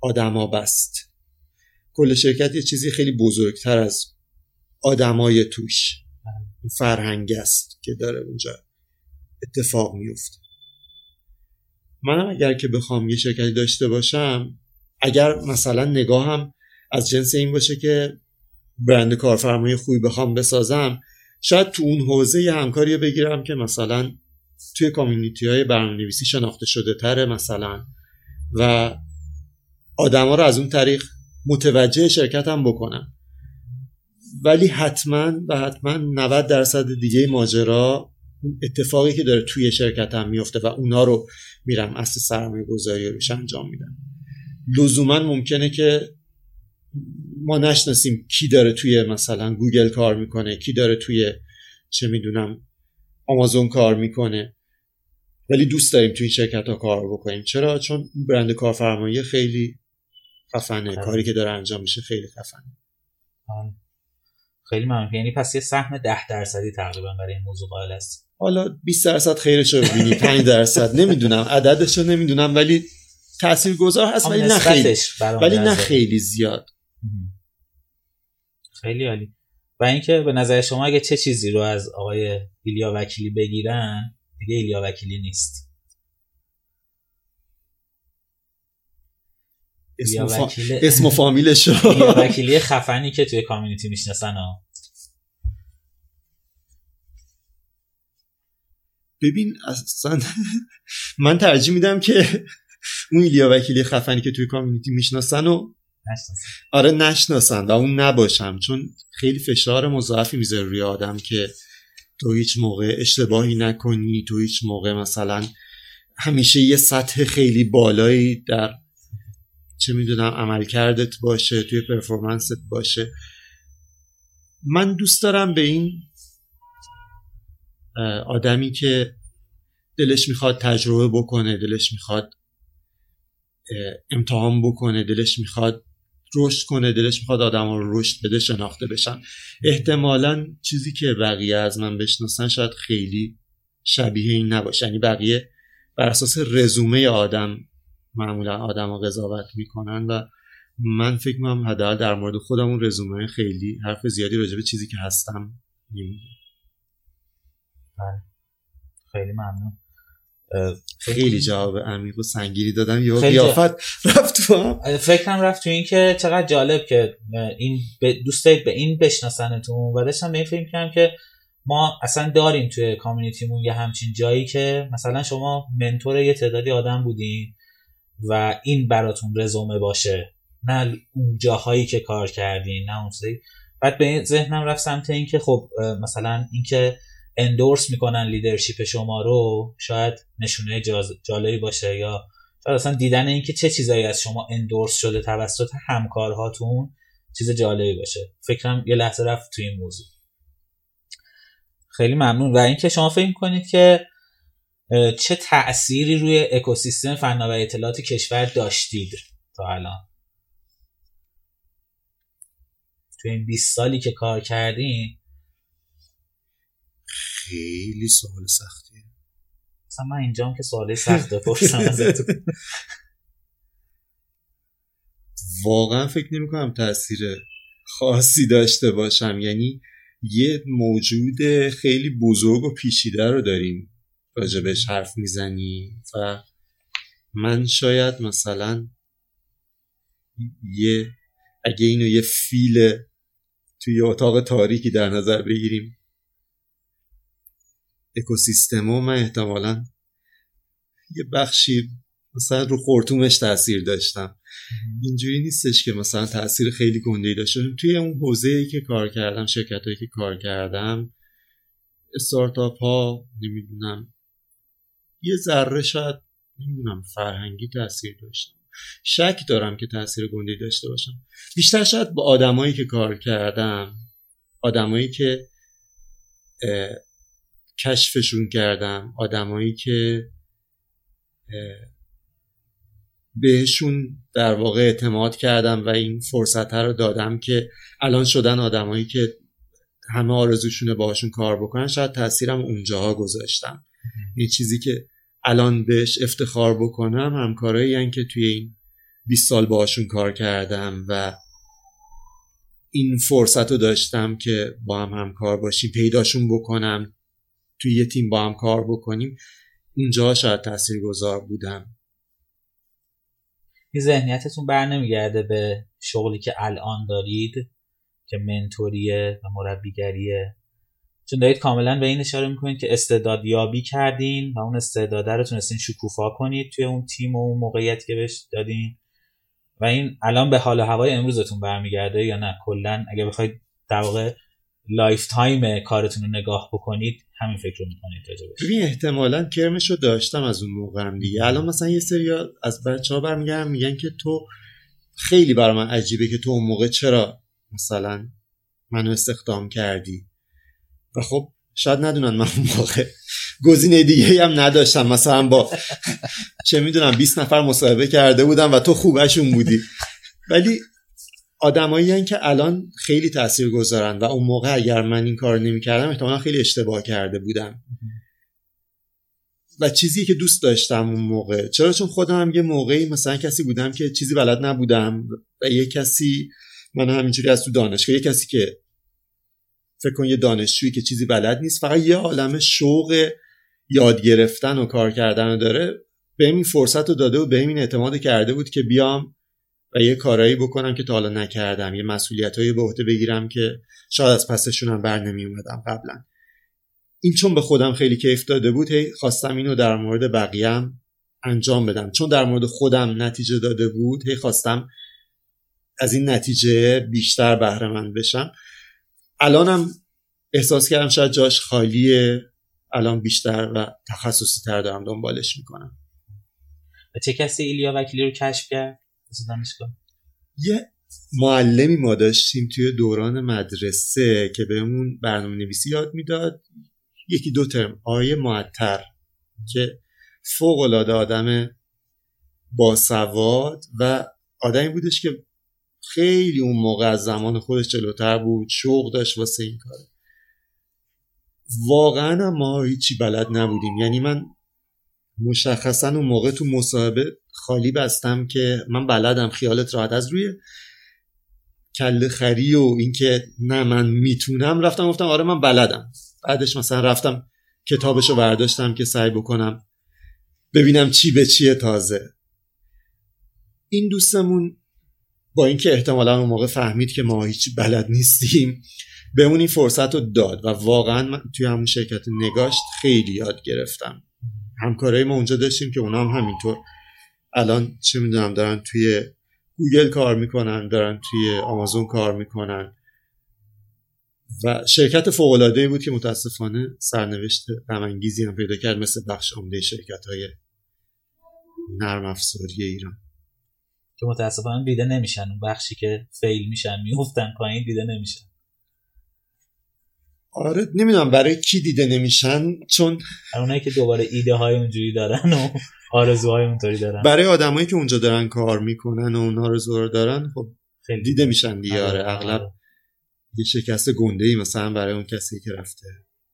آدما بست. کل شرکت یه چیزی خیلی بزرگتر از آدمای توش فرهنگ است که داره اونجا اتفاق میفته. منم اگر که بخوام یه شرکتی داشته باشم اگر مثلا نگاهم از جنس این باشه که برند کارفرمایی خوبی بخوام بسازم شاید تو اون حوزه یه همکاری بگیرم که مثلا توی کامیونیتی های برنامه نویسی شناخته شده تره مثلا و آدما رو از اون طریق متوجه شرکت هم بکنم. ولی حتما و حتما 90 درصد دیگه ماجرا اتفاقی که داره توی شرکت هم میفته و اونا رو میرم اصل سرمایه گذاری روش انجام میدم لزوما ممکنه که ما نشناسیم کی داره توی مثلا گوگل کار می‌کنه کی داره توی چه می‌دونم آمازون کار می‌کنه. ولی دوست داریم توی این شرکت ها کار بکنیم. چرا؟ چون برند کارفرمایی خیلی خفنه. خفن. کاری که داره انجام میشه خیلی خفنه. آه. خیلی ممنون. یعنی پس یه سهم ده درصدی تقریبا برای این موضوع قائل هست حالا 20 درصد خیرش رو ببینی 5 درصد نمی‌دونم عددش رو نمی‌دونم ولی تاثیرگذار هست ولی نه خیلی. ولی نه. خیلی زیاد. خیلی عالی. و اینکه به نظر شما اگه چه چیزی رو از آقای ایلیا وکیلی بگیرن دیگه ایلیا وکیلی نیست. اسم, فا... اسم و فامیلش ایلیا وکیلی خفنی که توی کامیونیتی می‌شناسن ها. ببین اصلا من ترجیح میدم که اون ایلیا وکیلی خفنی که توی کامیونیتی می‌شناسن و نشناسن. آره نشناسن و اون نباشم چون خیلی فشار مضاعفی می‌ذاره روی آدم که تو هیچ موقع اشتباهی نکنی تو هیچ موقع مثلا همیشه یه سطح خیلی بالایی در چه می‌دونم عملکردت باشه توی پرفورمنست باشه. من دوست دارم به این آدمی که دلش می‌خواد تجربه بکنه دلش می‌خواد امتحان بکنه دلش می‌خواد رشد کنه دلش می‌خواد آدم رو رشد بده شناخته بشن. احتمالا چیزی که بقیه از من بشناسن شاید خیلی شبیه این نباشه. یعنی بقیه بر اساس رزومه آدم معمولا آدم رو قضاوت می‌کنن و من فکر می‌کنم حداقل در مورد خودم اون رزومه خیلی حرف زیادی راجع به چیزی که هستم نمیگه خیلی ممنون. خیلی جواب عمیق و سنگینی دادم. یا قیافت رفت تو هم. فکرم رفت تو این که چقدر جالب که این ب- دوست دارید به این بشناسنتون. و داشتم به این فکر کنم که ما اصلا داریم توی کامیونیتیمون یه همچین جایی که مثلا شما منتور یه تعدادی آدم بودین و این براتون رزومه باشه. نه اون جاهایی که کار کردین نه اون بعد به ذهنم رفت سمت این که خب مثلا اینکه endorse می‌کنن leadership شما رو شاید نشونه جالبی باشه یا شاید اصلا دیدن اینکه چه چیزایی از شما endorse شده توسط همکارهاتون چیز جالبی باشه. فکرم یه لحظه رفت توی این موضوع. خیلی ممنون. و اینکه شما فکر کنید که چه تأثیری روی اکوسیستم فناوری اطلاعات کشور داشتید تا الان؟ توی این 20 سالی که کار کردین خیلی سوال سختیه. مثلا من اینجام که سوالی سخت بپرسم ازتون. واقعا فکر نمی کنم تاثیر خاصی داشته باشم. یعنی یه موجود خیلی بزرگ و پیچیده رو داریم راجبش حرف می‌زنی و من شاید مثلا یه اگه اینو یه فیل توی اتاق تاریکی در نظر بگیریم اکوسیستمو من احتمالا. یه بخشی مثلا رو خورتومش تاثیر داشتم. اینجوری نیستش که مثلا تاثیر خیلی گنده داشته. توی اون حوزه ای که کار کردم شرکت هایی که کار کردم استارتاپ ها نمی‌دونم یه ذره شاید نمی‌دونم فرهنگی تاثیر داشتم. شک دارم که تاثیر گنده داشته باشم. بیشتر شاید با آدمایی که کار کردم آدمایی که کشفشون کردم آدمایی که بهشون در واقع اعتماد کردم و این فرصت رو دادم که الان شدن آدمایی که همه آرزوشونه باهاشون کار بکنن شاید تاثیرم اونجاها گذاشتم. این چیزی که الان بهش افتخار بکنم همکارایی که توی این 20 سال باهاشون کار کردم و این فرصت رو داشتم که با هم همکار باشیم پیداشون بکنم. توی یه تیم با هم کار بکنیم اونجا شاید تأثیر گذار بودم این ذهنیتتون بر نمیگرده به شغلی که الان دارید که mentor یه و مربیگریه؟ چون دارید کاملا به این اشاره می‌کنید که استعداد یابی کردین و اون استعداده رو تونستین شکوفا کنید توی اون تیم و اون موقعیتی که بهش دادین. و این الان به حال و هوای امروزتون برمیگرده یا نه؟ کلا اگه بخواید در واقع lifetime کارتون رو نگاه بکنید همین فکر رو می‌کنید راجع بهش ببین احتمالا کرمش رو داشتم از اون موقع هم دیگه. الان مثلا یه سری از بچه ها برمیگردن میگن که تو خیلی برای من عجیبه که تو اون موقع چرا مثلا منو استخدام کردی. و خب شاید ندونن من اون موقع گزینه دیگه هم نداشتم. مثلا با چه می‌دونم 20 نفر مصاحبه کرده بودم و تو خوبشون بودی. ولی آدمایی که الان خیلی تاثیر گذارن و اون موقع اگر من این کار نمی‌کردم احتمالا خیلی اشتباه کرده بودم. و چیزی که دوست داشتم اون موقع چرا؟ چون خودم هم یه موقعی مثلا کسی بودم که چیزی بلد نبودم و یه کسی من همینجوری از تو دانشگاه یه کسی که فکر کن یه دانشجویی که چیزی بلد نیست فقط یه عالم شوق یاد گرفتن و کار کردن داره به این فرصت رو داده و به این اعتماد کرده بود که بیام و یه کارایی بکنم که تا حالا نکردم یه مسئولیتایی به عهده بگیرم که شاید از پسشون هم بر نمی اومدم قبلا. این چون به خودم خیلی کیف داده بود هی خواستم اینو در مورد بقیهم انجام بدم. چون در مورد خودم نتیجه داده بود هی خواستم از این نتیجه بیشتر بهره مند بشم. الانم احساس کردم شاید جاش خالیه الان بیشتر و تخصصی تر دارم دنبالش می‌کنم. و چه کسی ایلیا وکیلی رو کشف کرد؟ یه معلمی ما داشتیم توی دوران مدرسه که بهمون برنامه نویسی یاد می‌داد. یکی دو ترم آیه معطر که فوق العاده آدم باسواد و آدمی بودش که خیلی اون موقع از زمان خودش جلوتر بود شوق داشت واسه این کار. واقعا ما هیچی بلد نبودیم. یعنی من مشخصا اون موقع تو مصاحبه خالی بستم که من بلدم خیالت راحت از روی کل خری و اینکه نه من می‌تونم. رفتم گفتم آره من بلدم. بعدش مثلا رفتم کتابشو برداشتم که سعی بکنم ببینم چی به چیه تازه. این دوستمون با اینکه احتمالا اون موقع فهمید که ما هیچ بلد نیستیم بهمون این فرصت رو داد و واقعا من توی همون شرکت نگاشت خیلی یاد گرفتم. همکارای ما اونجا داشتیم که اونا هم همینطور الان چه می‌دونم دارن توی گوگل کار می‌کنن دارن توی آمازون کار می‌کنن. و شرکت فوق العاده بود که متاسفانه سرنوشت غم هم پیدا کرد مثل بخش عمده شرکت های نرم افزاری ایران. که متاسفانه دیده نمیشن. اون بخشی که فیل میشن میفتن پایین دیده نمیشن. آره نمی‌دونم برای کی دیده نمیشن چون اونایی که دوباره ایده های اونجوری دارن و آرزوهای اونطوری دارن. برای آدمایی که اونجا دارن کار می‌کنن و اون آرزو رو دارن خب خیلی. دیده میشن دیگه. آره, آره، اغلب آره. یه شکست گنده ای مثلا برای اون کسی که رفته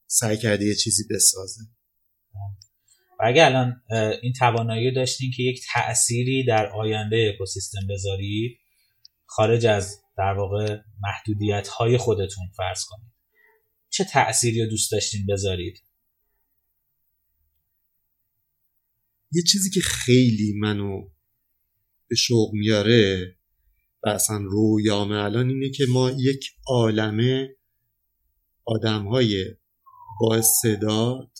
سعی کرده یه چیزی بسازه. و اگه الان این توانایی داشتین که یک تأثیری در آینده اکوسیستم بذارید خارج از در واقع محدودیت های خودتون فرض کنید. چه تأثیری رو دوست داشتین بذارید؟ یه چیزی که خیلی منو به شوق میاره و اصلا رویام الان اینه که ما یک عالمه آدم های با استعداد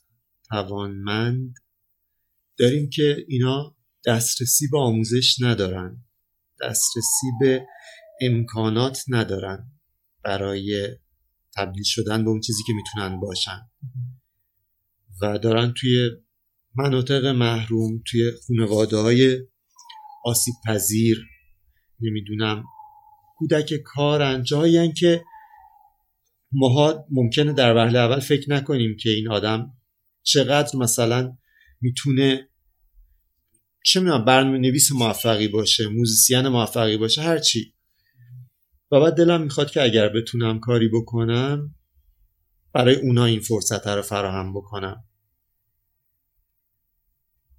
توانمند داریم که اینا دسترسی به آموزش ندارن دسترسی به امکانات ندارن برای تبدیل شدن به اون چیزی که می‌تونن باشن. و دارن توی مناطق محروم توی خانواده های آسیب پذیر نمی‌دونم کودک کارن جایی که ماها ممکنه در وهله اول فکر نکنیم که این آدم چقدر مثلا می‌تونه چه می‌دونم برنامه نویس موفقی باشه موزیسین موفقی باشه هرچی و بعد دلم می‌خواد که اگر بتونم کاری بکنم برای اونا این فرصت رو فراهم بکنم.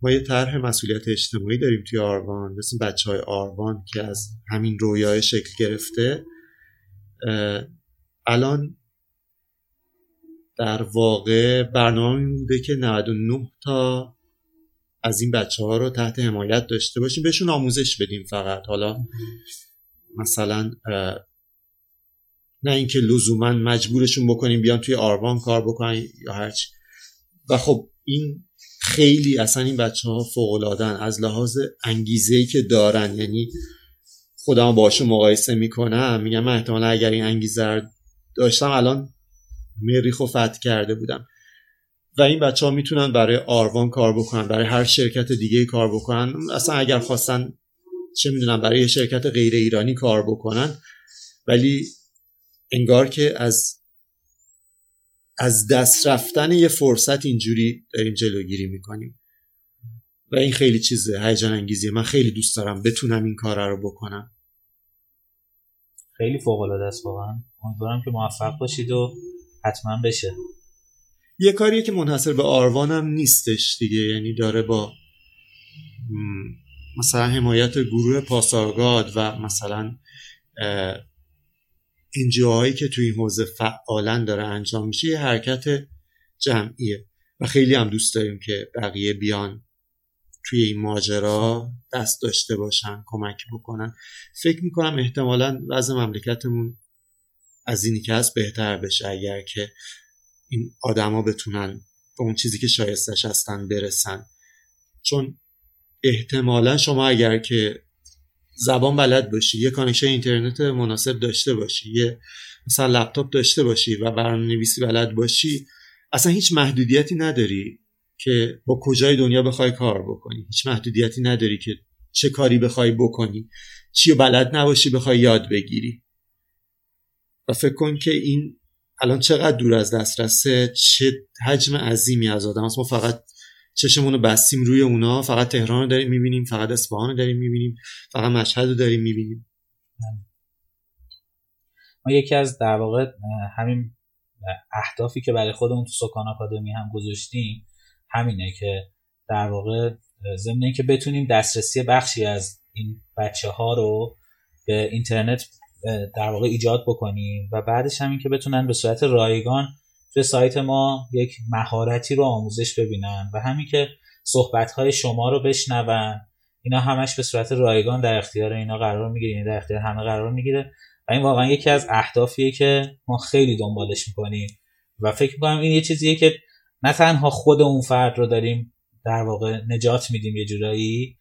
ما یه طرح مسئولیت اجتماعی داریم توی آروان مثل بچه های آروان که از همین رویای شکل گرفته. الان در واقع برنامه بوده که 99 تا از این بچه ها رو تحت حمایت داشته باشیم. بهشون آموزش بدیم فقط. حالا مثلا نه اینکه لزوما مجبورشون بکنیم بیان توی آروان کار بکنن یا هرچی. و خب این خیلی اصلا این بچه ها فوق از لحاظ انگیزه که دارن یعنی خودم باشون مقایسه می‌کنم میگم من احتمالا اگر این انگیزه داشتم الان مریخ و فتح کرده بودم. و این بچه ها می‌تونن برای آروان کار بکنن برای هر شرکت دیگه کار بکنن. اصلا اگر خواستن چه می‌دونم برای یه شرکت غیر ایرانی کار بکنن. ولی انگار که از از دست رفتن یه فرصت اینجوری داریم جلوگیری می‌کنیم. و این خیلی چیزه هیجان انگیزیه. من خیلی دوست دارم بتونم این کار رو بکنم. خیلی فوق العاده است واقعا. امیدوارم که موفق باشید و حتما بشه. یه کاریه که منحصر به آروانم نیستش دیگه. یعنی داره با مثلا حمایت گروه پاسارگاد و مثلا هایی که توی این حوزه فعالا داره انجام میشه یه حرکت جمعیه. و خیلی هم دوست داریم که بقیه بیان توی این ماجرا دست داشته باشن کمک بکنن. فکر می‌کنم احتمالا وضع مملکتمون از اینی که هست بهتر بشه اگر که این آدما بتونن به اون چیزی که شایستش هستن برسن. چون احتمالا شما اگر که زبان بلد باشی یه connection اینترنت مناسب داشته باشی یه مثلا لپتاپ داشته باشی و برنامه نویسی بلد باشی اصلا هیچ محدودیتی نداری که با کجای دنیا بخوای کار بکنی. هیچ محدودیتی نداری که چه کاری بخوای بکنی. چی بلد نباشی بخوای یاد بگیری. و فکر کن که این الان چقدر دور از دسترسه چه حجم عظیمی از آدم است ما فقط چشمون رو بستیم روی اونا فقط تهران رو داریم می‌بینیم فقط اصفهان رو داریم می‌بینیم فقط مشهد رو داریم می‌بینیم. ما یکی از در واقع همین اهدافی که برای خودمون تو سکان آکادمی هم گذاشتیم همینه که در واقع ضمن که بتونیم دسترسی بخشی از این بچه ها رو به اینترنت در واقع ایجاد بکنیم و بعدش همین که بتونن به صورت رایگان توی سایت ما یک مهارتی رو آموزش ببینن و همین که صحبت های شما رو بشنون. اینا همش به صورت رایگان در اختیار اینا قرار می‌گیره یعنی در اختیار همه قرار می‌گیره. و این واقعا یکی از اهدافیه که ما خیلی دنبالش می‌کنیم. و فکر می‌کنم این یه چیزیه که نه تنها خود اون فرد رو داریم در واقع نجات میدیم یه جورایی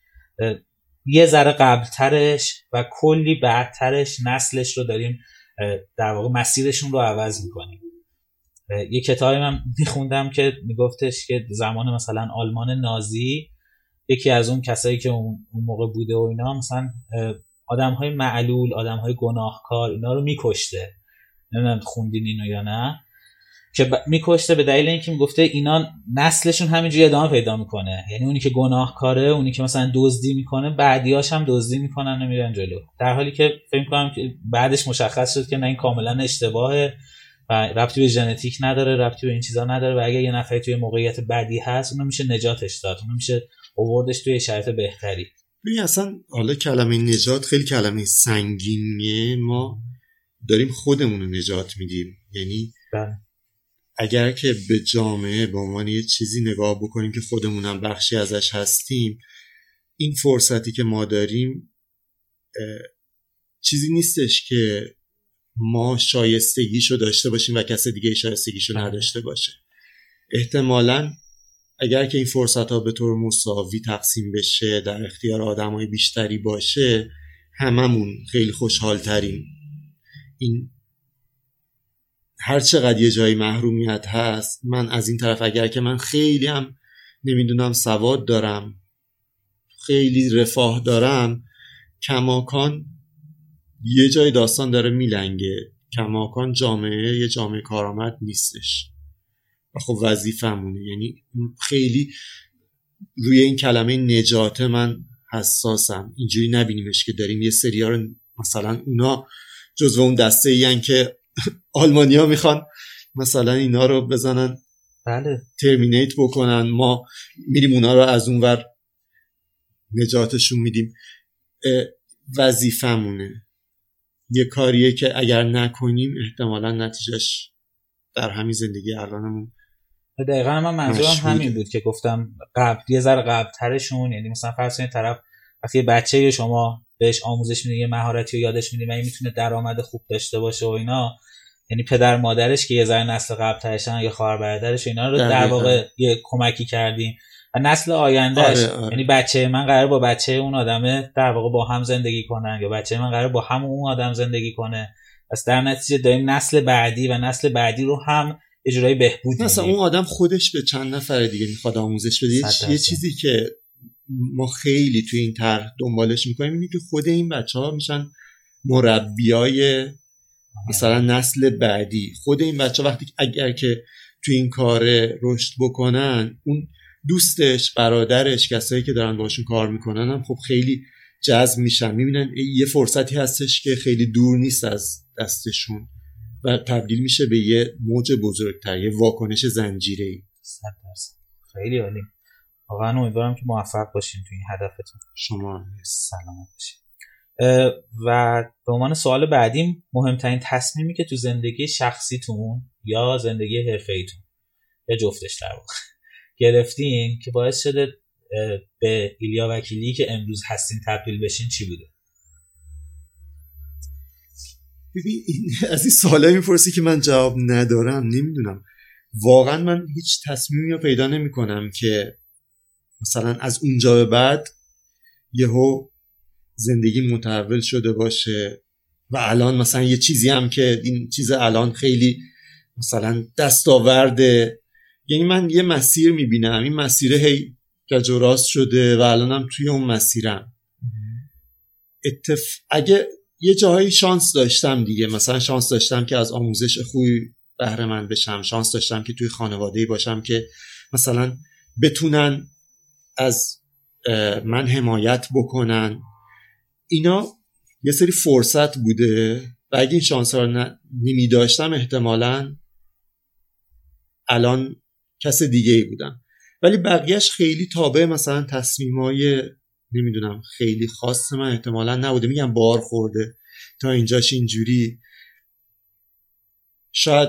یه ذره قبلترش و کلی بعدترش نسلش رو داریم در واقع مسیرشون رو عوض می‌کنیم. یه کتابی من میخوندم که میگفتش که زمان مثلا آلمان نازی یکی از اون کسایی که اون موقع بوده و اینا مثلا آدم های معلول آدم های گناهکار اینا رو میکشته. نمی‌دونم خوندین اینو یا نه. که ب... میکشته به دلیل اینکه می‌گفته اینا نسلشون همینجوری ادامه پیدا می‌کنه. یعنی اونی که گناهکاره اونی که مثلا دزدی می‌کنه بعدیاش هم دزدی می‌کنن و میرن جلو. در حالی که فکر کنم که بعدش مشخص شد که نه این کاملا اشتباهه. و ربطی به ژنتیک نداره ربطی به این چیزا نداره و اگر یه نفری توی موقعیت بدی هست اونو میشه نجاتش داد اونو میشه اووردش توی شرایط بهتری. ببین اصلا حالا کلمه نجات خیلی کلمه سنگینیه. ما داریم خودمون رو نجات میدیم. یعنی بله. اگر که به جامعه به عنوان یه چیزی نگاه بکنیم که خودمون هم بخشی ازش هستیم این فرصتی که ما داریم چیزی نیستش که ما شایستگیشو داشته باشیم و کس دیگه شایستگیشو. نداشته باشه احتمالا اگر که این فرصت ها به طور مساوی تقسیم بشه در اختیار آدم های بیشتری باشه هممون خیلی خوشحال تریم این هر چقدر یه جایی محرومیت هست من از این طرف اگر که من خیلی هم نمی‌دونم سواد دارم خیلی رفاه دارم کماکان یه جای داستان داره میلنگه. کماکان جامعه یه جامعه کارآمد نیستش. و خب وظیفمونه یعنی خیلی روی این کلمه نجات من حساسم. اینجوری نبینیمش که داریم یه سری رو مثلا اونا جزو اون دسته این که [laughs] آلمانیا می‌خوان مثلا اینا رو بزنن بله. ترمینیت بکنن. ما میریم اونا رو از اونور نجاتشون میدیم. وظیفمونه یه کاریه که اگر نکنیم احتمالا نتیجهش در همین زندگی الانمون دقیقا من منظورم همین بود که گفتم قبل یه ذره قبل ترشون یعنی مثلا فرض کنید طرف وقتی بچه شما بهش آموزش میده یه مهارتی رو یادش میده و این می‌تونه درآمد خوب داشته باشه و اینا یعنی پدر مادرش که یه ذره نسل قبل ترشن یا خواهر برادرش اینا رو در واقع یه کمکی کردیم. و نسل آیندهش آره، آره. یعنی بچه من قرار با بچه اون آدمه در واقع با هم زندگی کنن یا بچه من قرار با هم اون آدم زندگی کنه. پس در نتیجه داریم نسل بعدی و نسل بعدی رو هم اجرای بهبود مثلا اون آدم خودش به چند نفر دیگه می‌خواد آموزش بده. یه چیزی که ما خیلی توی این طرح دنبالش می‌کنیم اینه که خود این بچه ها میشن مربیای مثلا نسل بعدی. خود این بچه وقتی اگر که تو این کار رشد بکنن اون دوستش برادرش کسایی که دارن باشون کار می‌کنن هم خب خیلی جذب میشن. می‌بینن یه فرصتی هستش که خیلی دور نیست از دستشون و تبدیل میشه به یه موج بزرگتر یه واکنش زنجیره ای خیلی عالی. واقعا امیدوارم که موفق باشین تو این هدفتون. شما سلامت باشین. و به عنوان سوال بعدیم مهمترین تصمیمی که تو زندگی شخصیتون یا زندگی حرفیتون یا جفتش در واقع گرفتین که باعث شده به ایلیا وکیلی که امروز هستین تبدیل بشین چی بوده؟ ببین از این سوالا می‌پرسی که من جواب ندارم نمی‌دونم. واقعا من هیچ تصمیمی رو پیدا نمی کنم که مثلا از اونجا به بعد یهو زندگی متحول شده باشه و الان مثلا یه چیزی هم که این چیز الان خیلی مثلا دستاورده یعنی من یه مسیر می‌بینم این مسیر هی گج راست شده و الانم توی اون مسیرم. اتف... اگه یه جاهایی شانس داشتم دیگه مثلا شانس داشتم که از آموزش خوبی بهره من بشم شانس داشتم که توی خانواده باشم که مثلا بتونن از من حمایت بکنن. اینا یه سری فرصت بوده و اگه این شانس رو نمی داشتم احتمالا الان کس دیگه ای بودم ولی بقیهش خیلی تابع مثلا تصمیمای نمی‌دونم خیلی خاص من احتمالا نبوده. میگم بار خورده. تا اینجاش اینجوری. شاید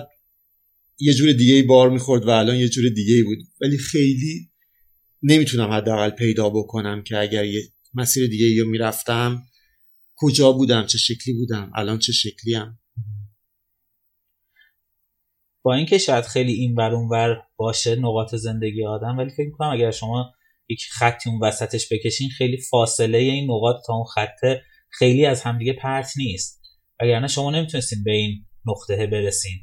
یه جور دیگه ای بار می‌خورد و الان یه جور دیگه ای بود. ولی خیلی نمی‌تونم حداقل پیدا بکنم که اگر یه مسیر دیگه رو می‌رفتم کجا بودم چه شکلی بودم الان چه شکلی هم با اینکه شاید خیلی این ور ور باشه نقاط زندگی آدم ولی فکر می‌کنم اگر شما یک خطی اون وسطش بکشین خیلی فاصله این نقاط تا اون خطه خیلی از همدیگه پرت نیست. نه شما نمی‌تونستین به این نقطه برسین.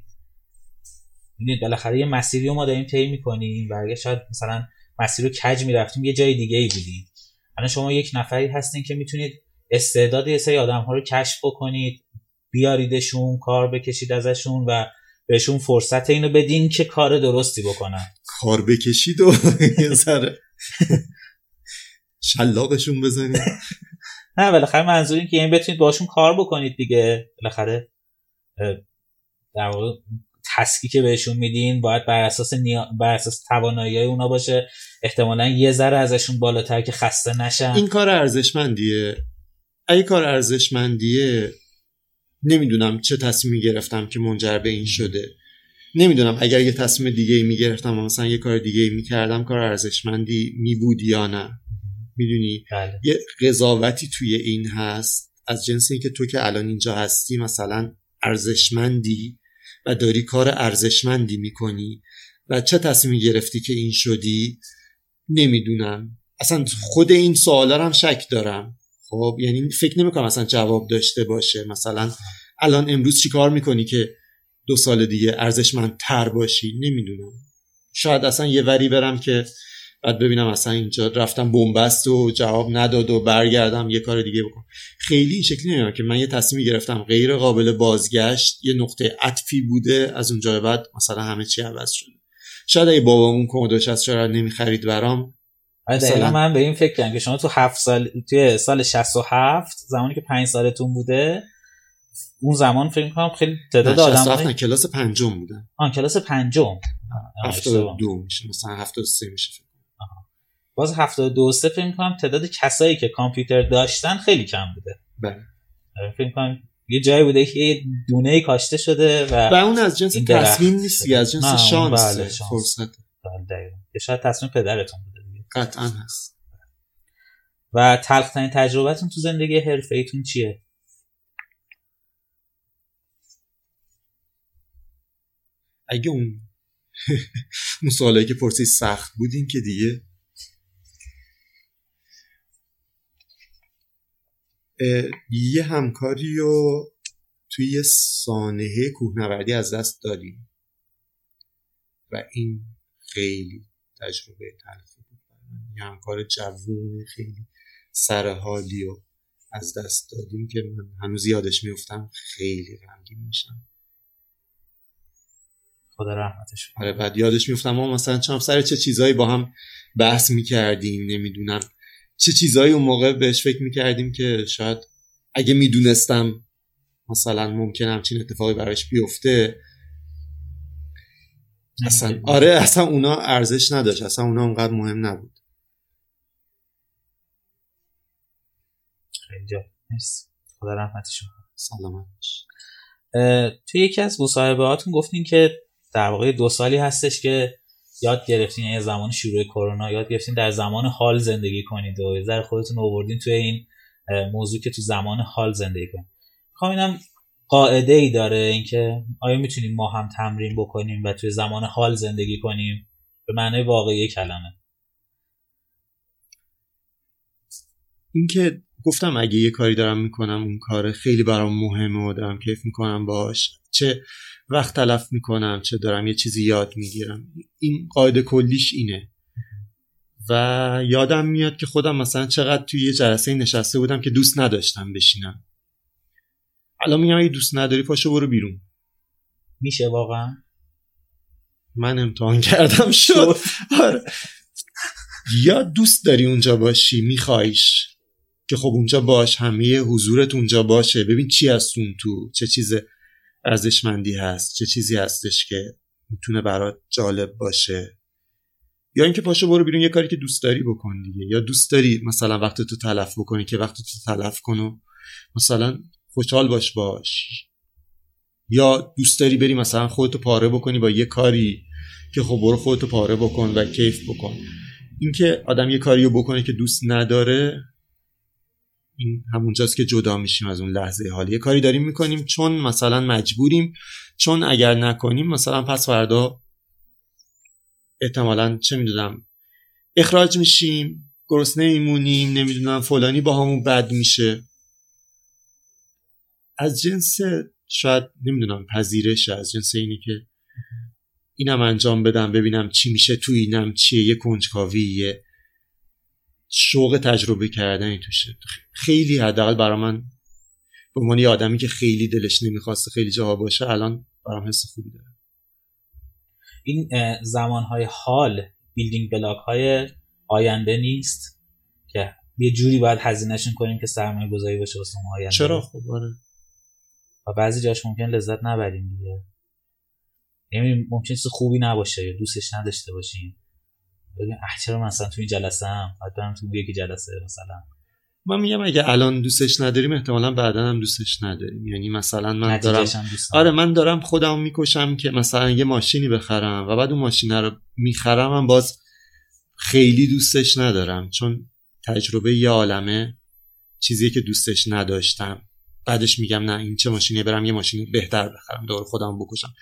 می‌دونید بالاخره یه مسیری رو ما داریم طی می‌کنیم و اگه شاید مثلا مسیر رو کج می‌رفتیم یه جای دیگه ای بودیم. الان شما یک نفری هستین که می‌تونید استعداد یه سری آدم ها رو کشف بکنید بیاریدشون کار بکشید ازشون و بهشون فرصت اینو بدین که کار درستی بکنن. کار بکشید و یه ذره شلاقشون بزنید. نه بالاخره منظور این که یعنی بتونید باشون کار بکنید دیگه. بالاخره در واقع تسکی که بهشون میدین باید بر اساس نیا... بر اساس توانایی اونا باشه. احتمالا یه ذره ازشون بالاتر که خسته نشن. این کار ارزشمندیه. اگه کار ارزشمندیه نمی‌دونم چه تصمیمی گرفتم که منجر به این شده. نمی‌دونم اگر یه تصمیم دیگه ای می‌گرفتم و مثلا یه کار دیگه ای می‌کردم کار ارزشمندی میبود یا نه؟ می‌دونی؟ بله. یه قضاوتی توی این هست. از جنس اینکه تو که الان اینجا هستی مثلا ارزشمندی و داری کار ارزشمندی می‌کنی و چه تصمیمی گرفتی که این شدی؟ نمی‌دونم. اصلا خود این سوالا هم شک دارم. خب یعنی فکر نمی‌کنم اصلا جواب داشته باشه. مثلا الان امروز چیکار می‌کنی که دو سال دیگه ارزشمند تر باشی؟ نمی‌دونم. شاید اصلا یه وری برم که بعد ببینم اصلا اینجا رفتم بنبست و جواب نداد و برگردم یه کار دیگه بکنم. خیلی این شکلی نمی‌دونم که من یه تصمیمی گرفتم. غیر قابل بازگشت یه نقطه عطفی بوده از اونجا بعد مثلا همه چی عوض شده. شاید اگه بابامون از چرا نمی‌خرید برام. دقیقا. من به این فکر کردم که شما تو هفت سال توی سال 67 زمانی که پنج سالتون بوده اون زمان فکر کنم خیلی تعداد آدم نه کلاس پنجم بودن آن کلاس پنجم. 72 میشه مثلا 73 میشه باز 72 سه فکر کنم تعداد کسایی که کامپیوتر داشتن خیلی کم بوده. بله. فکر کنم یه جایی بوده که یه دونه کاشته شده و و اون از جنس تصمیم نیست از جنس شانس بله فرصت. بله شاید تصمیم پدرتون بوده. قطعا هست. و تلخترین تجربتون تو زندگی حرفه ایتون چیه؟ اگه اون [laughs] اون سوالایی که پرسی سخت بودین که دیگه. یه همکاری رو توی یه سانحه کوهنوردی از دست دادیم. و این خیلی تجربه تلخی همکار جوون خیلی سرحالی و از دست دادیم که من هنوز یادش میفتم خیلی غمگین میشم. خدا رحمتش آره بعد یادش میفتم ما مثلا چند سر چه چیزایی با هم بحث می‌کردیم نمی‌دونم. چه چیزایی اون موقع بهش فکر می‌کردیم که شاید اگه می‌دونستم مثلا ممکن همچین اتفاقی براش بیفته. اصلا آره اصلا اونا ارزش نداشت. اصلا اونا اونقدر مهم نبود. خیلی جالب. مرسی. خدا رحمتش سلامت توی یکی از مصاحبه هاتون گفتین که در واقع دو سالی هستش که یاد گرفتین یه زمان شروع کرونا یاد گرفتین در زمان حال زندگی کنید و یه ذره خودتون آوردین توی این موضوع که تو زمان حال زندگی کنید. می‌خوام اینم قاعده ای داره اینکه آیا می‌تونیم ما هم تمرین بکنیم و توی زمان حال زندگی کنیم؟ به معنی واقعی کلمه. اینکه گفتم اگه یه کاری دارم می‌کنم اون کار خیلی برام مهمه و دارم کیف می‌کنم باش چه وقت تلف می‌کنم چه دارم یه چیزی یاد می‌گیرم. این قاعده کلیش اینه. و یادم میاد که خودم مثلا چقدر توی یه جلسه نشسته بودم که دوست نداشتم بشینم. الان میگم اگه دوست نداری پاشو برو بیرون. میشه واقعا؟ من امتحان کردم شد. آره. یا دوست داری اونجا باشی میخوایش. که خب اونجا باش همه حضورت اونجا باشه. ببین چی هست اون تو؟ چه چیز ارزشمندی هست؟ چه چیزی هستش که می‌تونه برات جالب باشه؟ یا اینکه پاشو برو بیرون یه کاری که دوست داری بکن دیگه. یا دوست داری مثلا وقت تو تلف بکنی که وقت تو تلف کن مثلا خوشحال باش باش. یا دوست داری بری مثلا خودتو پاره بکنی با یه کاری که خب برو خودتو پاره بکن و کیف بکن. اینکه آدم یه کاریو بکنه که دوست نداره این همونجاست که جدا میشیم از اون لحظه حال یه کاری داریم می‌کنیم چون مثلا مجبوریم چون اگر نکنیم مثلا پس فردا احتمالا چه می‌دونم اخراج میشیم گرسنه میمونیم نمی‌دونم فلانی با همون بد میشه. از جنس شاید نمی‌دونم پذیرش از جنس اینی که اینم انجام بدم ببینم چی میشه تو اینم چیه یه کنجکاوی یه شوق تجربه کردنی توشه. خیلی حداقل برای من به عنوان یه آدمی که خیلی دلش نمی‌خواسته خیلی جاها باشه الان برام حس خوبی داره. این زمانهای حال بیلدینگ بلاک های آینده نیست که یه جوری باید هزینهشون کنیم که سرمایه گذاری باشه واسه آینده. چرا؟ خب آره. و بعضی جاش ممکن لذت نبریم دیگه. یعنی ممکن چیز خوبی نباشه یا دوستش نداشته باشیم. بگیم اه چرا مثلا تو این جلسه هم برم تو یکی جلسه مثلا. من میگم اگه الان دوستش نداریم احتمالا بعدا هم دوستش نداریم. یعنی مثلا من دارم آره من دارم خودم می‌کشم که مثلا یه ماشینی بخرم و بعد اون ماشین رو می‌خرم هم باز خیلی دوستش ندارم. چون تجربه یه عالمه چیزی که دوستش نداشتم. بعدش میگم نه این چه ماشینی برم یه ماشین بهتر بخرم دور خودم بکشم.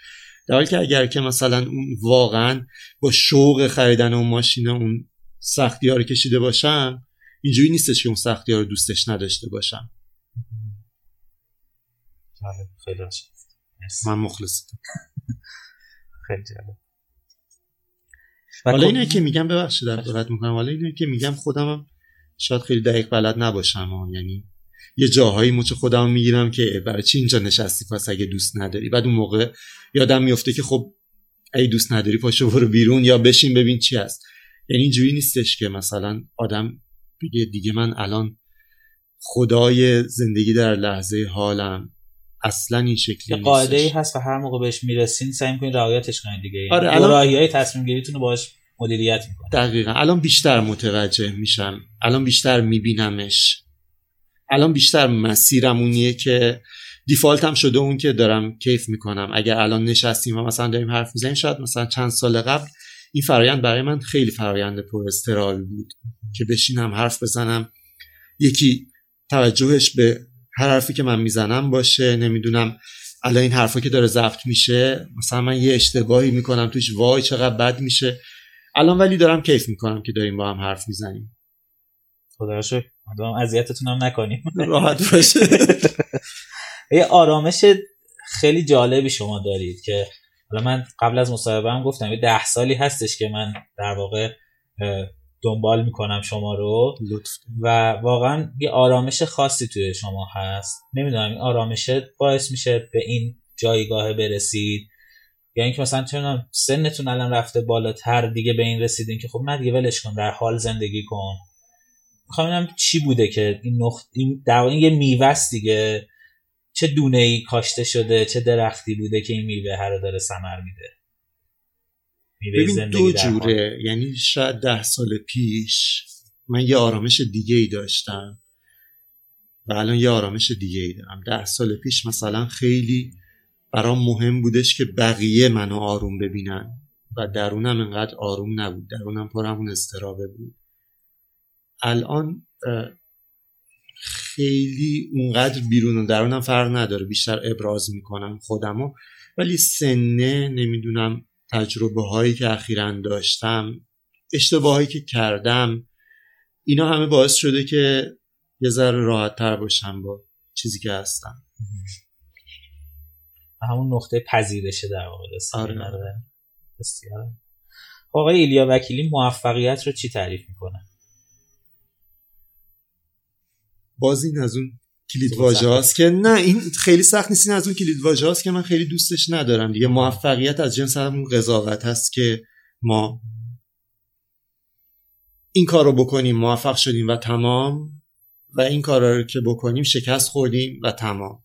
در حالی که اگر که مثلا اون واقعا با شوق خریدن اون ماشین اون سختی ها رو کشیده باشم اینجوری نیستش که اون سختی ها رو دوستش نداشته باشم. خیلی من مخلصم. خیلی جالب. حالا اینه که میگم ببخشید در دقت می‌کنم. حالا اینه که میگم خودم شاید خیلی دقیق بلد نباشم یعنی یه جاهایی مچ خودم می‌گیرم که برای چی اینجا نشستی پس اگه دوست نداری؟ بعد اون موقع یادم میفته که خب اگه دوست نداری پاشو برو بیرون یا بشین ببین چی هست. یعنی اینجوری نیستش که مثلا آدم بگه دیگه من الان خدای زندگی در لحظه حالم. اصلا این شکلی نیست قاعده ای هست و هر موقع بهش می‌رسین سعی می‌کنین رعایتش کنین دیگه. یعنی آره الان های تصمیم گیریتون رو باهاش مدیریت می‌کنین. دقیقا. الان بیشتر متوجه میشم. الان بیشتر میبینمش. الان بیشتر مسیرم اونیه که دیفالت هم شده اون که دارم کیف می‌کنم. اگر الان نشستیم و مثلا داریم حرف می‌زنیم شاید مثلا چند سال قبل این فرایند برای من خیلی فرایند پر استرال بود که بشینم حرف بزنم. یکی توجهش به هر حرفی که من می‌زنم باشه. نمی‌دونم الان این حرفا که داره ضبط میشه مثلا من یه اشتباهی می‌کنم توش وای چقدر بد میشه. الان ولی دارم کیف می‌کنم که داریم با هم حرف می‌زنیم. خدا شکر. امیدوارم اذیتتون هم نکنیم. راحت [laughs] باشه. یه آرامش خیلی جالبی شما دارید که حالا من قبل از مصاحبه هم گفتم یه ده سالی هستش که من در واقع دنبال می‌کنم شما رو. لطف. و واقعا یه آرامش خاصی توی شما هست. نمی‌دونم این آرامش باعث میشه به این جایگاه برسید. یا اینکه مثلا چون سنتون الان رفته بالاتر دیگه به این رسیدین که خب نه دیگه ولش کن در حال زندگی کن. می‌خوام چی بوده که این نقط این در واقع یه میوه دیگه. چه دونه ای کاشته شده چه درختی بوده که این میوه هر رو داره ثمر میده. ببین دو جوره. یعنی شاید ده سال پیش من یه آرامش دیگه ای داشتم و الان یه آرامش دیگه ای دارم. ده سال پیش مثلا خیلی برام مهم بودش که بقیه منو آروم ببینن و درونم انقدر آروم نبود. درونم پر همون استرابه بود. الان خیلی اونقدر بیرون و درونم فرق نداره. بیشتر ابراز می‌کنم خودمو. ولی سنه نمی‌دونم تجربه هایی که اخیرا داشتم اشتباهایی که کردم اینا همه باعث شده که یه ذره راحت تر باشم با چیزی که هستم. همون نقطه پذیرشه در واقع. آره. بسیار. آقای ایلیا وکیلی موفقیت رو چی تعریف می‌کنه؟ باز این از اون کلید واژه که نه این خیلی سخت نیست این از اون کلید واژه که من خیلی دوستش ندارم دیگه. موفقیت از جنس همون قضاوت هست که ما این کار رو بکنیم موفق شدیم و تمام و این کار رو که بکنیم شکست خوردیم و تمام.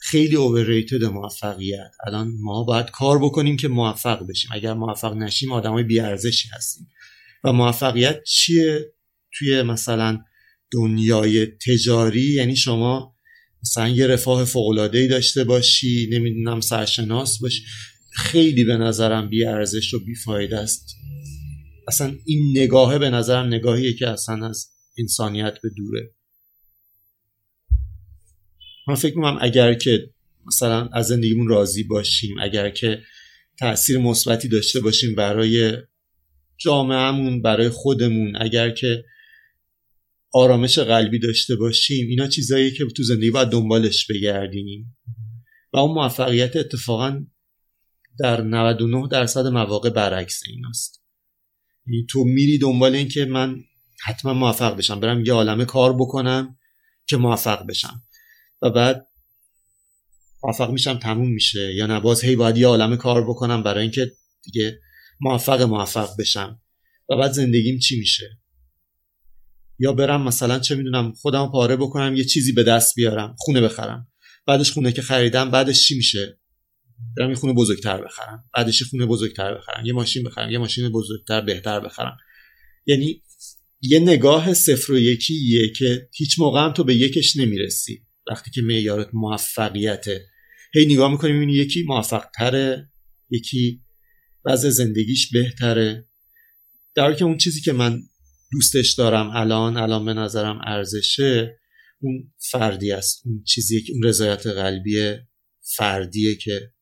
خیلی اوورریتد موفقیت. الان ما باید کار بکنیم که موفق بشیم. اگر موفق نشیم آدمای بیارزشی هستیم. و موفقیت چیه؟ توی مثلا دنیای تجاری یعنی شما مثلا یه رفاه فوقلادهی داشته باشی نمی‌دونم سرشناس باشی خیلی به نظرم بی ارزش و بیفایده است. اصلا این نگاهه به نظرم نگاهیه که اصلا از انسانیت به دوره. من فکر می‌کنم اگر که مثلا از زندگیمون راضی باشیم اگر که تاثیر مثبتی داشته باشیم برای جامعهمون برای خودمون اگر که آرامش قلبی داشته باشیم. اینا چیزایی که تو زندگی باید دنبالش بگردیم. و اون موفقیت اتفاقا در 99 درصد مواقع برعکس ایناست. یعنی تو میری دنبال این که من حتما موفق بشم. برم یه عالمه کار بکنم که موفق بشم. و بعد موفق میشم تموم میشه. یا نه باز هی باید یه عالمه کار بکنم برای اینکه دیگه موفق موفق بشم. و بعد زندگیم چی میشه؟ یا برم مثلا چه می‌دونم خودم پاره بکنم یه چیزی به دست بیارم خونه بخرم. بعدش خونه که خریدم بعدش چی میشه؟ برم یه خونه بزرگتر بخرم. بعدش خونه بزرگتر بخرم. یه ماشین بخرم یه ماشین بزرگتر بهتر بخرم. یعنی یه نگاه صفر و یکیه که هیچ موقع هم تو به یکش نمی‌رسی. وقتی که معیارت موفقیته. هی نگاه می‌کنی می‌بینی یکی موفق تره یکی وضع زندگیش بهتره. در که اون چیزی که من دوستش دارم الان الان به نظرم ارزشه. اون فردی است اون چیزی که اون رضایت قلبی فردیه که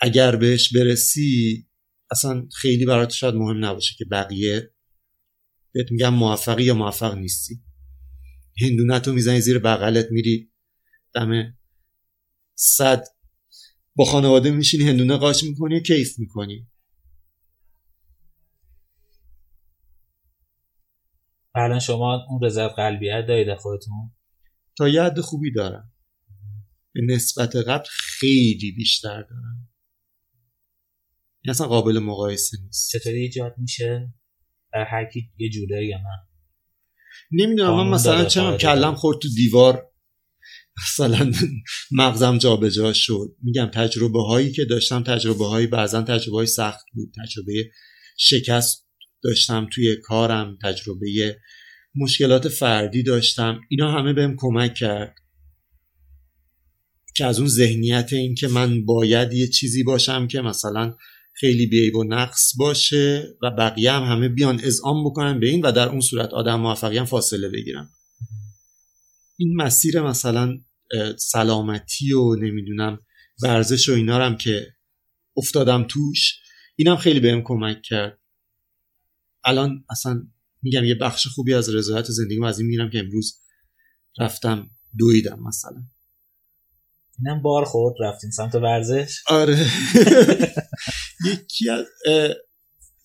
اگر بهش برسی اصلا خیلی برات شاید مهم نباشه که بقیه بهت میگم موفقی یا موفق نیستی. هندونت رو می‌زنی زیر بغلت میری دم صد. با خانواده میشینی هندونه قاچ می‌کنی و کیف می‌کنی. الان شما اون رضایت قلبیت دارید خودتون؟ تا یه حد خوبی دارم. به نسبت قبل خیلی بیشتر دارم. این اصلا قابل مقایسه نیست. چطوری ایجاد میشه؟ در هر کی یه جوره یا نه؟ نمی‌دونم من مثلا چرا کلم خورد تو دیوار؟ مثلا مغزم جابجا شد. میگم تجربه هایی که داشتم تجربه هایی بعضا تجربه های سخت بود. تجربه شکست داشتم توی کارم تجربه مشکلات فردی داشتم. اینا همه بهم کمک کرد که از اون ذهنیت این که من باید یه چیزی باشم که مثلا خیلی بیعیب و نقص باشه و بقیه هم همه بیان اذعان بکنن به این و در اون صورت آدم موفقی هم فاصله بگیرن. این مسیر مثلا سلامتی و نمی‌دونم ورزش و اینا هم که افتادم توش اینم خیلی بهم کمک کرد. الان اصلا میگم یه بخش خوبی از رضایت زندگیم از این میرم که امروز رفتم دویدم مثلا. اینم بار خورد رفتین سمت ورزش. آره. [laughs] یکی از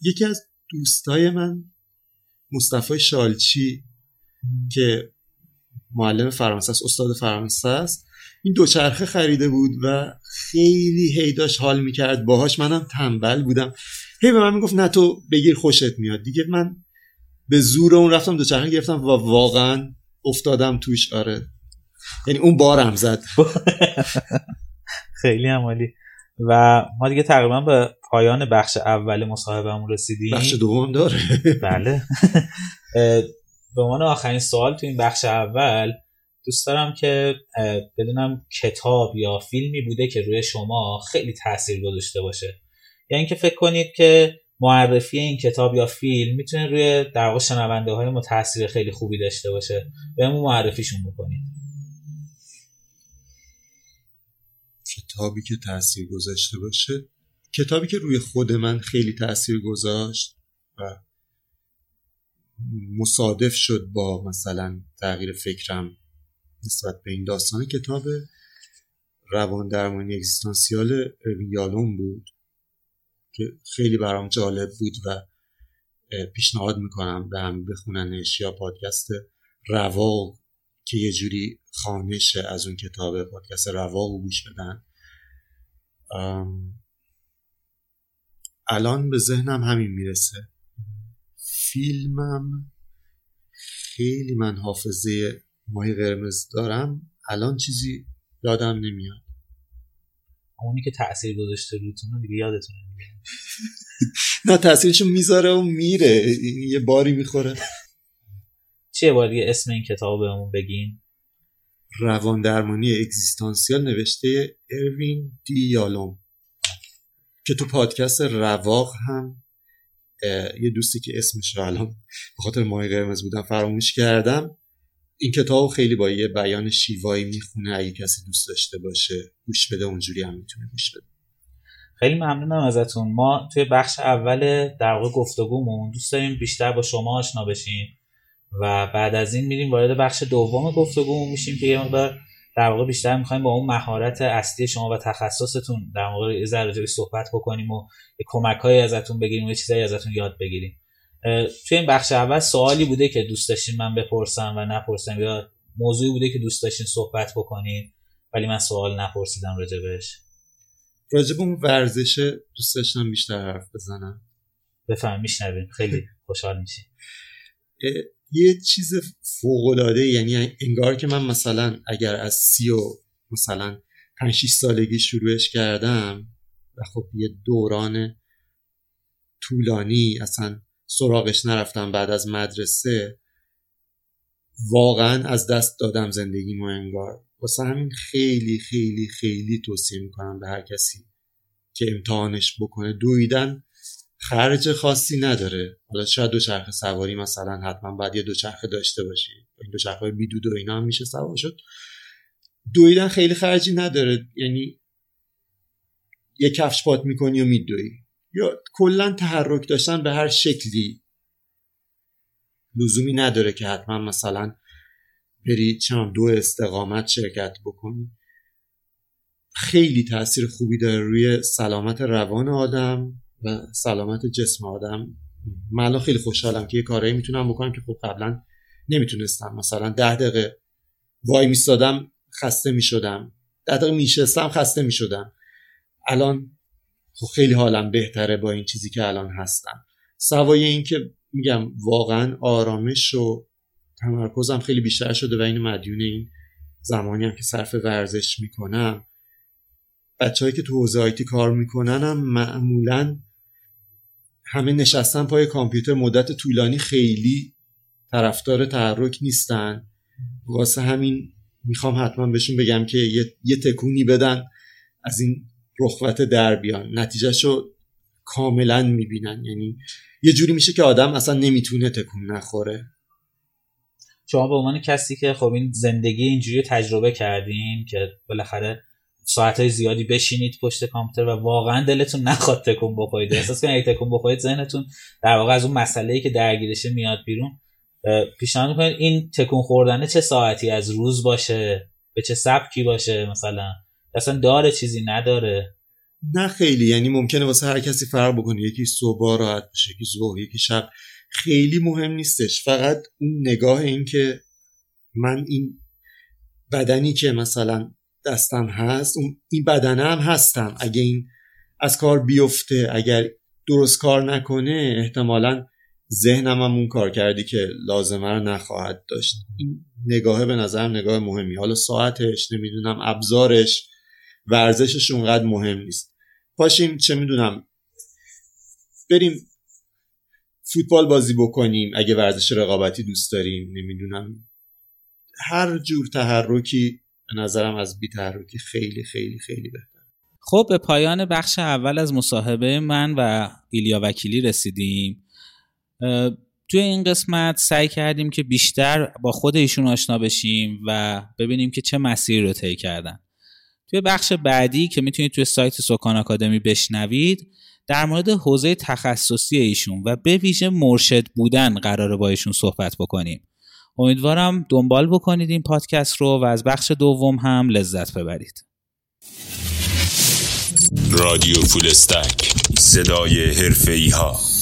یکی از دوستای من مصطفی شالچی که معلم فرانسه است استاد فرانسه است. این دوچرخه خریده بود و خیلی هی داشت حال می‌کرد. باهاش منم تنبل بودم. هی به من می‌گفت نه تو بگیر خوشت میاد. دیگه من به زور اون رفتم دوچرخه گرفتم و واقعا افتادم توش آره. یعنی اون بارم زد. [laughs] خیلی عمالی و ما دیگه تقریبا به پایان بخش اول مصاحبهمون رسیدیم. بخش دوم داره. [laughs] بله. به عنوان آخرین سوال تو این بخش اول دوست دارم که بدونم کتاب یا فیلمی بوده که روی شما خیلی تاثیر گذاشته باشه. یا اینکه فکر کنید که معرفی این کتاب یا فیلم می‌تونه روی در واقع شنونده های ما تاثیر خیلی خوبی داشته باشه. بهمون معرفیشون بکنید. کتابی که تاثیر گذاشته باشه. کتابی که روی خود من خیلی تاثیر گذاشت و مصادف شد با مثلا تغییر فکرم نسبت به این داستان کتاب روان درمانی اگزیستانسیال یالون بود. که خیلی برام جالب بود و پیشنهاد می‌کنم به هم بخوننش یا پادکست رواق که یه جوری خانشه از اون کتاب پادکست رواق رو گوش بدن. الان به ذهنم همین می‌رسه. فیلمم خیلی من حافظه ماهی قرمز دارم. الان چیزی یادم نمیاد. اونی که تاثیر گذاشته روتون دیگه یادتون نمیاد نه تاثیرشو می‌ذاره و میره. یه باری می‌خوره. چیه باری اسم این کتاب بهمون بگین؟ روان درمانی اگزیستانسیال نوشته اروین دی یالوم که تو پادکست رواق هم یه دوستی که اسمش رو الان به خاطر ماهی قرمز بودم فراموش کردم. این کتاب خیلی با یه بیان شیوایی می‌خونه اگه کسی دوست داشته باشه گوش بده اونجوری هم می‌تونه گوش بده. خیلی ممنونم ازتون. ما توی بخش اول در واقع گفتگومون دوست داریم بیشتر با شما آشنا بشیم و بعد از این میریم وارد بخش دوم گفتگومون میشیم که یه مقدار در واقع بیشتر می‌خوایم با اون مهارت اصلی شما و تخصصتون در واقع یه ذره صحبت بکنیم و کمک های ازتون بگیریم و چیزایی ازتون یاد بگیریم. توی این بخش اول سوالی بوده که دوست داشتین من بپرسم و نپرسم یا موضوعی بوده که دوست داشتین صحبت بکنید ولی من سوال نپرسیدم راجبش راجب اون ورزش دوست داشتم بیشتر حرف بزنم. بفهم میشنویم. خیلی خوشحال میشیم. یه چیز فوق یعنی انگار که من مثلا اگر از سی و مثلا 5 سالگی شروعش کردم و خب یه دوران طولانی اصلا سراغش نرفتم بعد از مدرسه واقعا از دست دادم زندگی انگار. واسه همین خیلی خیلی خیلی توصیه می‌کنم به هر کسی که امتحانش بکنه. دویدن خرج خاصی نداره. حالا شاید دوچرخه سواری مثلا حتما باید یه دوچرخه داشته باشی. این دوچرخه بیدود و اینا هم میشه سوار شد. دویدن خیلی خرجی نداره. یعنی یه کفش پات می‌کنی و میدوی یا کلا تحرک داشتن به هر شکلی لزومی نداره که حتما مثلا بری چند دو استقامت شرکت بکنی. خیلی تاثیر خوبی داره روی سلامت روان آدم و سلامت جسم آدم. من خیلی خوشحالم که یه کارایی می‌تونم بکنم که خب قبلا نمی‌تونستم. مثلا ده دقیقه وای میستادم خسته می‌شدم. ده دقیقه میشستم خسته می‌شدم. الان خب خیلی حالم بهتره با این چیزی که الان هستم. سوای این که میگم واقعا آرامش و تمرکزم خیلی بیشتر شده و این مدیون این زمانی هم که صرف ورزش می‌کنم. بچههایی که تو حوزه آیتی کار می‌کنن هم معمولا همه نشستن پای کامپیوتر مدت طولانی خیلی طرفدار تحرک نیستن. واسه همین می‌خوام حتما بهشون بگم که یه, تکونی بدن از این رخوت در بیان. نتیجهشو کاملا می‌بینن. یعنی یه جوری میشه که آدم اصلا نمی‌تونه تکون نخوره. شما به عنوان کسی که خب این زندگی اینجوری تجربه کردین که بالاخره ساعت زیادی بشینید پشت کامپیوتر و واقعا دلتون نخواد تکون بخورید. احساس کنید تکون بخورید ذهنتون در واقع از اون مسئله که درگیرشه میاد بیرون. پیشنهاد می‌کنید این تکون خوردن چه ساعتی از روز باشه؟ به چه سبکی باشه مثلا؟ اصلا داره چیزی نداره. نه خیلی یعنی ممکنه واسه هر کسی فرق بکنه. یکی صبح راحت بشه یکی ظهر یکی شب. خیلی مهم نیستش. فقط اون نگاه این که من این بدنی که مثلا دستم هست اون این بدنه هم هستم. اگه این از کار بیفته اگر درست کار نکنه احتمالا ذهنم هم اون کار کردی که لازمه رو نخواهد داشت. این نگاهه به نظرم نگاه مهمی. حالا ساعتش نمی‌دونم ابزارش ورزشش اونقدر مهم نیست. پاشیم چه می‌دونم بریم فوتبال بازی بکنیم اگه ورزش رقابتی دوست داریم نمی‌دونم. هر جور تحرکی به نظرم از بی تحرکی خیلی خیلی خیلی بهتر. خب به پایان بخش اول از مصاحبه من و ایلیا وکیلی رسیدیم. توی این قسمت سعی کردیم که بیشتر با خود ایشون آشنا بشیم و ببینیم که چه مسیری رو طی کردن. توی بخش بعدی که می‌تونید توی سایت سکان آکادمی بشنوید در مورد حوزه تخصصی ایشون و به ویژه مرشد بودن قراره با ایشون صحبت بکنیم. امیدوارم دنبال بکنید این پادکست رو و از بخش دوم هم لذت ببرید. رادیو فولستک صدای حرفه ها.